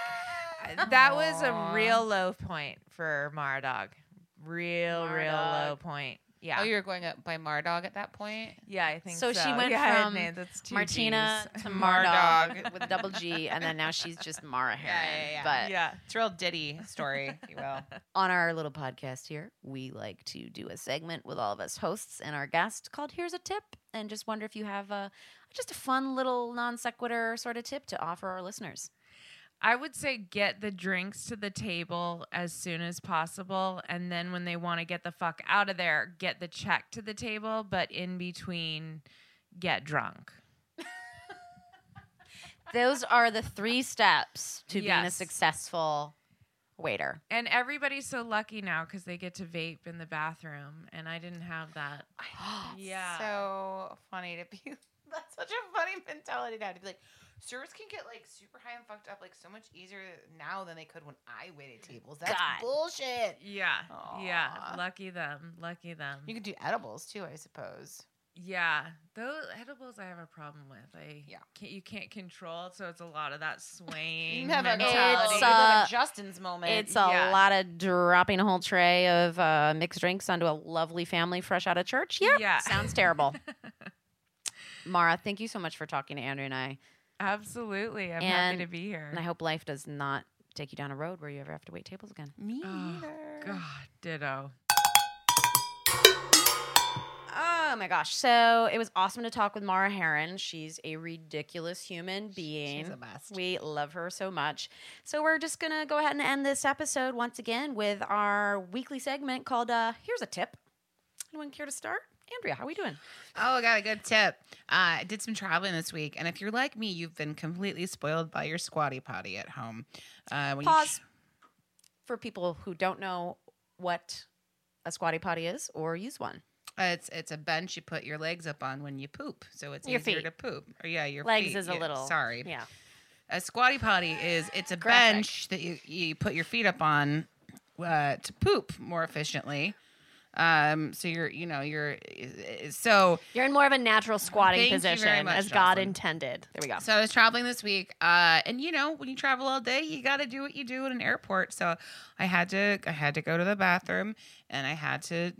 Speaker 7: that was a real low point for Maradog. Real, real low point. Oh, yeah.
Speaker 4: Oh, you were going up by Mardog at that point?
Speaker 7: yeah, I think
Speaker 3: So
Speaker 7: so.
Speaker 3: she went
Speaker 7: yeah,
Speaker 3: from
Speaker 7: man, that's
Speaker 3: Martina
Speaker 7: Gs.
Speaker 3: to
Speaker 4: Mardog.
Speaker 3: Mardog with a double G, and then now she's just Mara Herron.
Speaker 4: yeah, yeah.
Speaker 3: But
Speaker 7: yeah.
Speaker 4: It's a real ditty story, if you will.
Speaker 3: on our little podcast here, we like to do a segment with all of us hosts and our guests called "Here's a Tip," and just wonder if you have a just a fun little non sequitur sort of tip to offer our listeners.
Speaker 7: I would say get the drinks to the table as soon as possible. And then when they want to get the fuck out of there, get the check to the table. But in between, get drunk.
Speaker 3: Those are the three steps to being a successful waiter.
Speaker 7: And everybody's so lucky now because they get to vape in the bathroom. And I didn't have that. Yeah.
Speaker 4: So funny to be. That's such a funny mentality now to be like, servers can get like super high and fucked up like so much easier now than they could when I waited tables. That's
Speaker 3: God.
Speaker 4: bullshit.
Speaker 7: Yeah. Yeah. Lucky them. Lucky them.
Speaker 4: You could do edibles too, I suppose.
Speaker 7: Yeah, those edibles I have a problem with. I
Speaker 4: Yeah.
Speaker 7: can't, you can't control it, so it's a lot of that swaying
Speaker 4: You have
Speaker 7: mentality.
Speaker 3: It's,
Speaker 4: you have
Speaker 3: uh,
Speaker 4: a Justin's moment.
Speaker 3: It's a
Speaker 7: Yeah.
Speaker 3: lot of dropping a whole tray of uh, mixed drinks onto a lovely family fresh out of church. Yep.
Speaker 7: Yeah.
Speaker 3: Sounds terrible. Mara, thank you so much for talking to Andrew and I.
Speaker 7: Absolutely, I'm
Speaker 3: And-
Speaker 7: happy to be here.
Speaker 3: And I hope life does not take you down a road where you ever have to wait tables again.
Speaker 4: me
Speaker 7: Oh,
Speaker 4: either.
Speaker 7: God, ditto.
Speaker 3: Oh my gosh. So it was awesome to talk with Mara Herron. She's a ridiculous human being.
Speaker 4: She's the best.
Speaker 3: We love her so much. So we're just going to go ahead and end this episode once again with our weekly segment called uh, Here's a Tip. Anyone care to start? Andrea, how are we doing?
Speaker 4: Oh, I got a good tip. Uh, I did some traveling this week, and if you're like me, you've been completely spoiled by your squatty potty at home. Uh, when you
Speaker 3: Pause for people who don't know what a squatty potty is or use one.
Speaker 4: Uh, it's it's a bench you put your legs up on when you poop, so it's
Speaker 2: Your
Speaker 4: easier
Speaker 2: feet.
Speaker 4: to poop. Or yeah, your
Speaker 2: Legs
Speaker 4: feet.
Speaker 2: is a
Speaker 4: Yeah,
Speaker 2: little.
Speaker 4: sorry.
Speaker 2: Yeah.
Speaker 4: A squatty potty is it's a
Speaker 2: Graphic.
Speaker 4: bench that you, you put your feet up on uh, to poop more efficiently. Um, so you're you know you're so
Speaker 2: You're in more of a natural squatting
Speaker 4: Thank you very
Speaker 2: position
Speaker 4: much,
Speaker 2: as God intended.
Speaker 3: There we go.
Speaker 4: So I was traveling this week, uh, and you know, when you travel all day, you got to do what you do in an airport. So I had to, I had to go to the bathroom, and I had to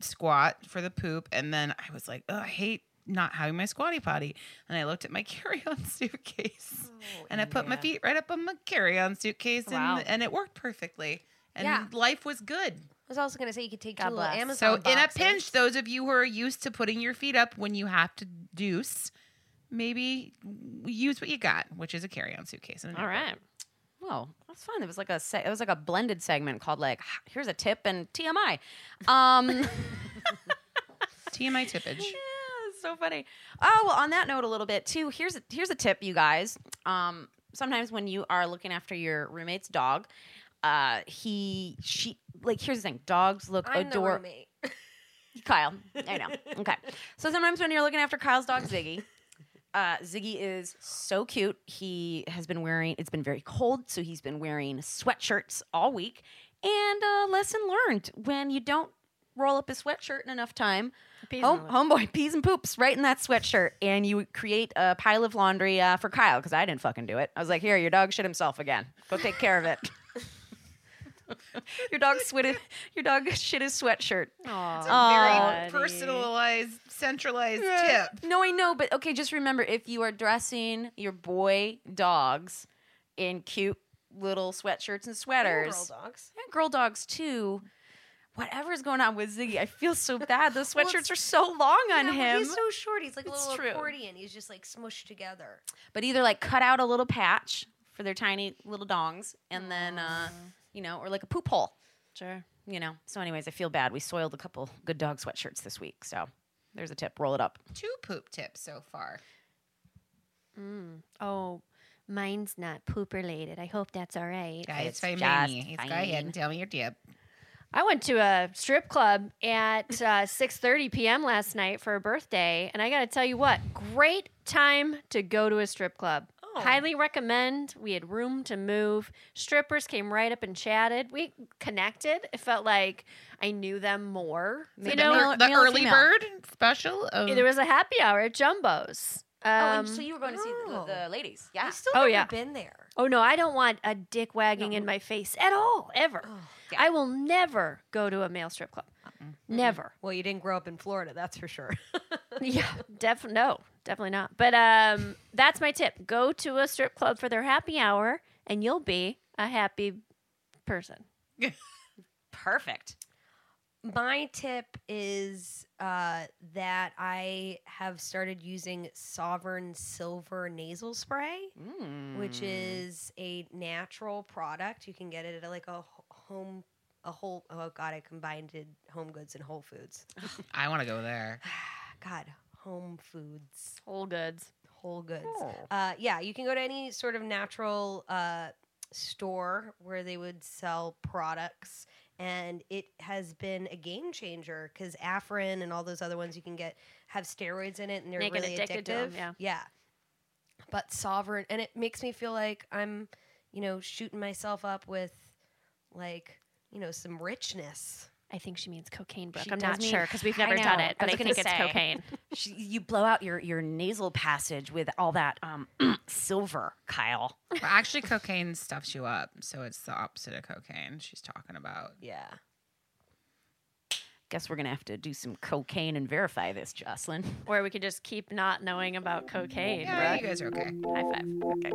Speaker 4: squat for the poop, and then I was like, oh, I hate not having my squatty potty, and I looked at my carry-on suitcase, and I put my feet right up on my carry-on suitcase,
Speaker 2: Wow.
Speaker 4: and and it worked perfectly, and
Speaker 5: Yeah.
Speaker 4: life was good.
Speaker 5: I was also gonna say you could take
Speaker 2: God
Speaker 5: two little
Speaker 2: bless.
Speaker 5: Amazon.
Speaker 4: So in a pinch, those of you who are used to putting your feet up when you have to deuce, maybe use what you got, which is a carry-on suitcase. in an
Speaker 2: All
Speaker 4: airport.
Speaker 2: right.
Speaker 3: Whoa, that's fun. It was like a se- it was like a blended segment called like here's a tip and TMI. Um
Speaker 4: TMI tippage.
Speaker 3: Yeah, so funny. Oh well, on that note, a little bit too. Here's a, here's a tip, you guys. Um, sometimes when you are looking after your roommate's dog, uh, he she like here's the thing: dogs look
Speaker 5: I'm the
Speaker 3: adorable.
Speaker 5: roommate.
Speaker 3: Kyle, I know. Okay, so sometimes when you're looking after Kyle's dog Ziggy. Uh, Ziggy is so cute. He has been wearing, it's been very cold, so he's been wearing sweatshirts all week. And uh, lesson learned when you don't roll up his sweatshirt in enough time,
Speaker 2: Peas
Speaker 3: home,
Speaker 2: and-
Speaker 3: homeboy pees and poops right in that sweatshirt, and you create a pile of laundry uh, for Kyle because I didn't fucking do it. I was like, "Here, your dog shit himself again. Go take care of it." your dog switted. Your dog shit his sweatshirt.
Speaker 4: Very
Speaker 3: Oh,
Speaker 4: personalized, centralized tip.
Speaker 3: No, I know, but okay, just remember if you are dressing your boy dogs in cute little sweatshirts and sweaters,
Speaker 5: Girl dogs.
Speaker 3: and girl dogs too. Whatever's going on with Ziggy, I feel so bad. Those sweatshirts
Speaker 5: it's-
Speaker 3: are so long on
Speaker 5: Yeah, but
Speaker 3: him.
Speaker 5: He's so short. He's like a
Speaker 3: It's
Speaker 5: little
Speaker 3: true.
Speaker 5: accordion. He's just like smushed together.
Speaker 3: but either like cut out a little patch for their tiny little dongs, and then uh, you know, or like a poop hole.
Speaker 2: Sure.
Speaker 3: You know. So, anyways, I feel bad. We soiled a couple good dog sweatshirts this week, so there's a tip. Roll it up.
Speaker 4: Two poop tips so far. Mm.
Speaker 2: Oh, mine's not poop related. I hope that's all right.
Speaker 4: Guys,
Speaker 3: It's
Speaker 4: fine
Speaker 3: just
Speaker 4: me. It's go ahead
Speaker 3: fine.
Speaker 4: and tell me your tip.
Speaker 2: I went to a strip club at uh, 6:30 p.m. last night for a birthday, and I got to tell you what, great time to go to a strip club. Highly recommend. We had room to move. Strippers came right up and chatted. We connected. It felt like I knew them more. You
Speaker 3: the
Speaker 2: know,
Speaker 3: male-
Speaker 4: the
Speaker 3: male or
Speaker 4: early
Speaker 3: female?
Speaker 4: bird special. Of,
Speaker 2: there was a happy hour at Jumbo's.
Speaker 3: oh,
Speaker 2: Um,
Speaker 3: and so you were going to see the,
Speaker 5: oh.
Speaker 3: the ladies? Yeah.
Speaker 5: I've still
Speaker 2: Oh,
Speaker 5: never
Speaker 2: yeah.
Speaker 5: been there.
Speaker 2: Oh no, I don't want a dick wagging in my face at all, ever.
Speaker 3: Yeah.
Speaker 2: I will never go to a male strip club. Never.
Speaker 5: Well, you didn't grow up in Florida, that's for sure.
Speaker 2: Yeah, def no, definitely not. But um, that's my tip: go to a strip club for their happy hour, and you'll be a happy person.
Speaker 3: Perfect.
Speaker 5: My tip is uh, that I have started using Sovereign Silver Nasal Spray,
Speaker 3: Mm.
Speaker 5: which is a natural product. You can get it at like a home, a whole. Oh God, I combined it- Home Goods and Whole Foods.
Speaker 4: I want to go there.
Speaker 5: God, Home Foods.
Speaker 2: Whole goods.
Speaker 5: Whole Goods. Uh, yeah, you can go to any sort of natural uh, store where they would sell products, and it has been a game changer because Afrin and all those other ones you can get have steroids in it, and they're
Speaker 2: Make it
Speaker 5: really
Speaker 2: addicted to 'em,
Speaker 5: addictive.
Speaker 2: yeah.
Speaker 5: yeah. But Sovereign, and it makes me feel like I'm, you know, shooting myself up with, like, you know, some richness.
Speaker 2: I think she means cocaine, Brooke.
Speaker 3: She
Speaker 2: I'm not
Speaker 3: mean-
Speaker 2: sure because we've never done it, but I,
Speaker 3: was gonna
Speaker 2: think it's
Speaker 3: say.
Speaker 2: cocaine.
Speaker 3: Sh- you blow out your, your nasal passage with all that um, silver, Kyle.
Speaker 4: Well, actually, cocaine stuffs you up, so it's the opposite of cocaine she's talking about.
Speaker 5: Yeah.
Speaker 3: Guess we're gonna have to do some cocaine and verify this, Jocelyn.
Speaker 2: Or we could just keep not knowing about cocaine.
Speaker 4: Yeah,
Speaker 2: Brooke.
Speaker 4: you guys are okay.
Speaker 2: High five. Okay.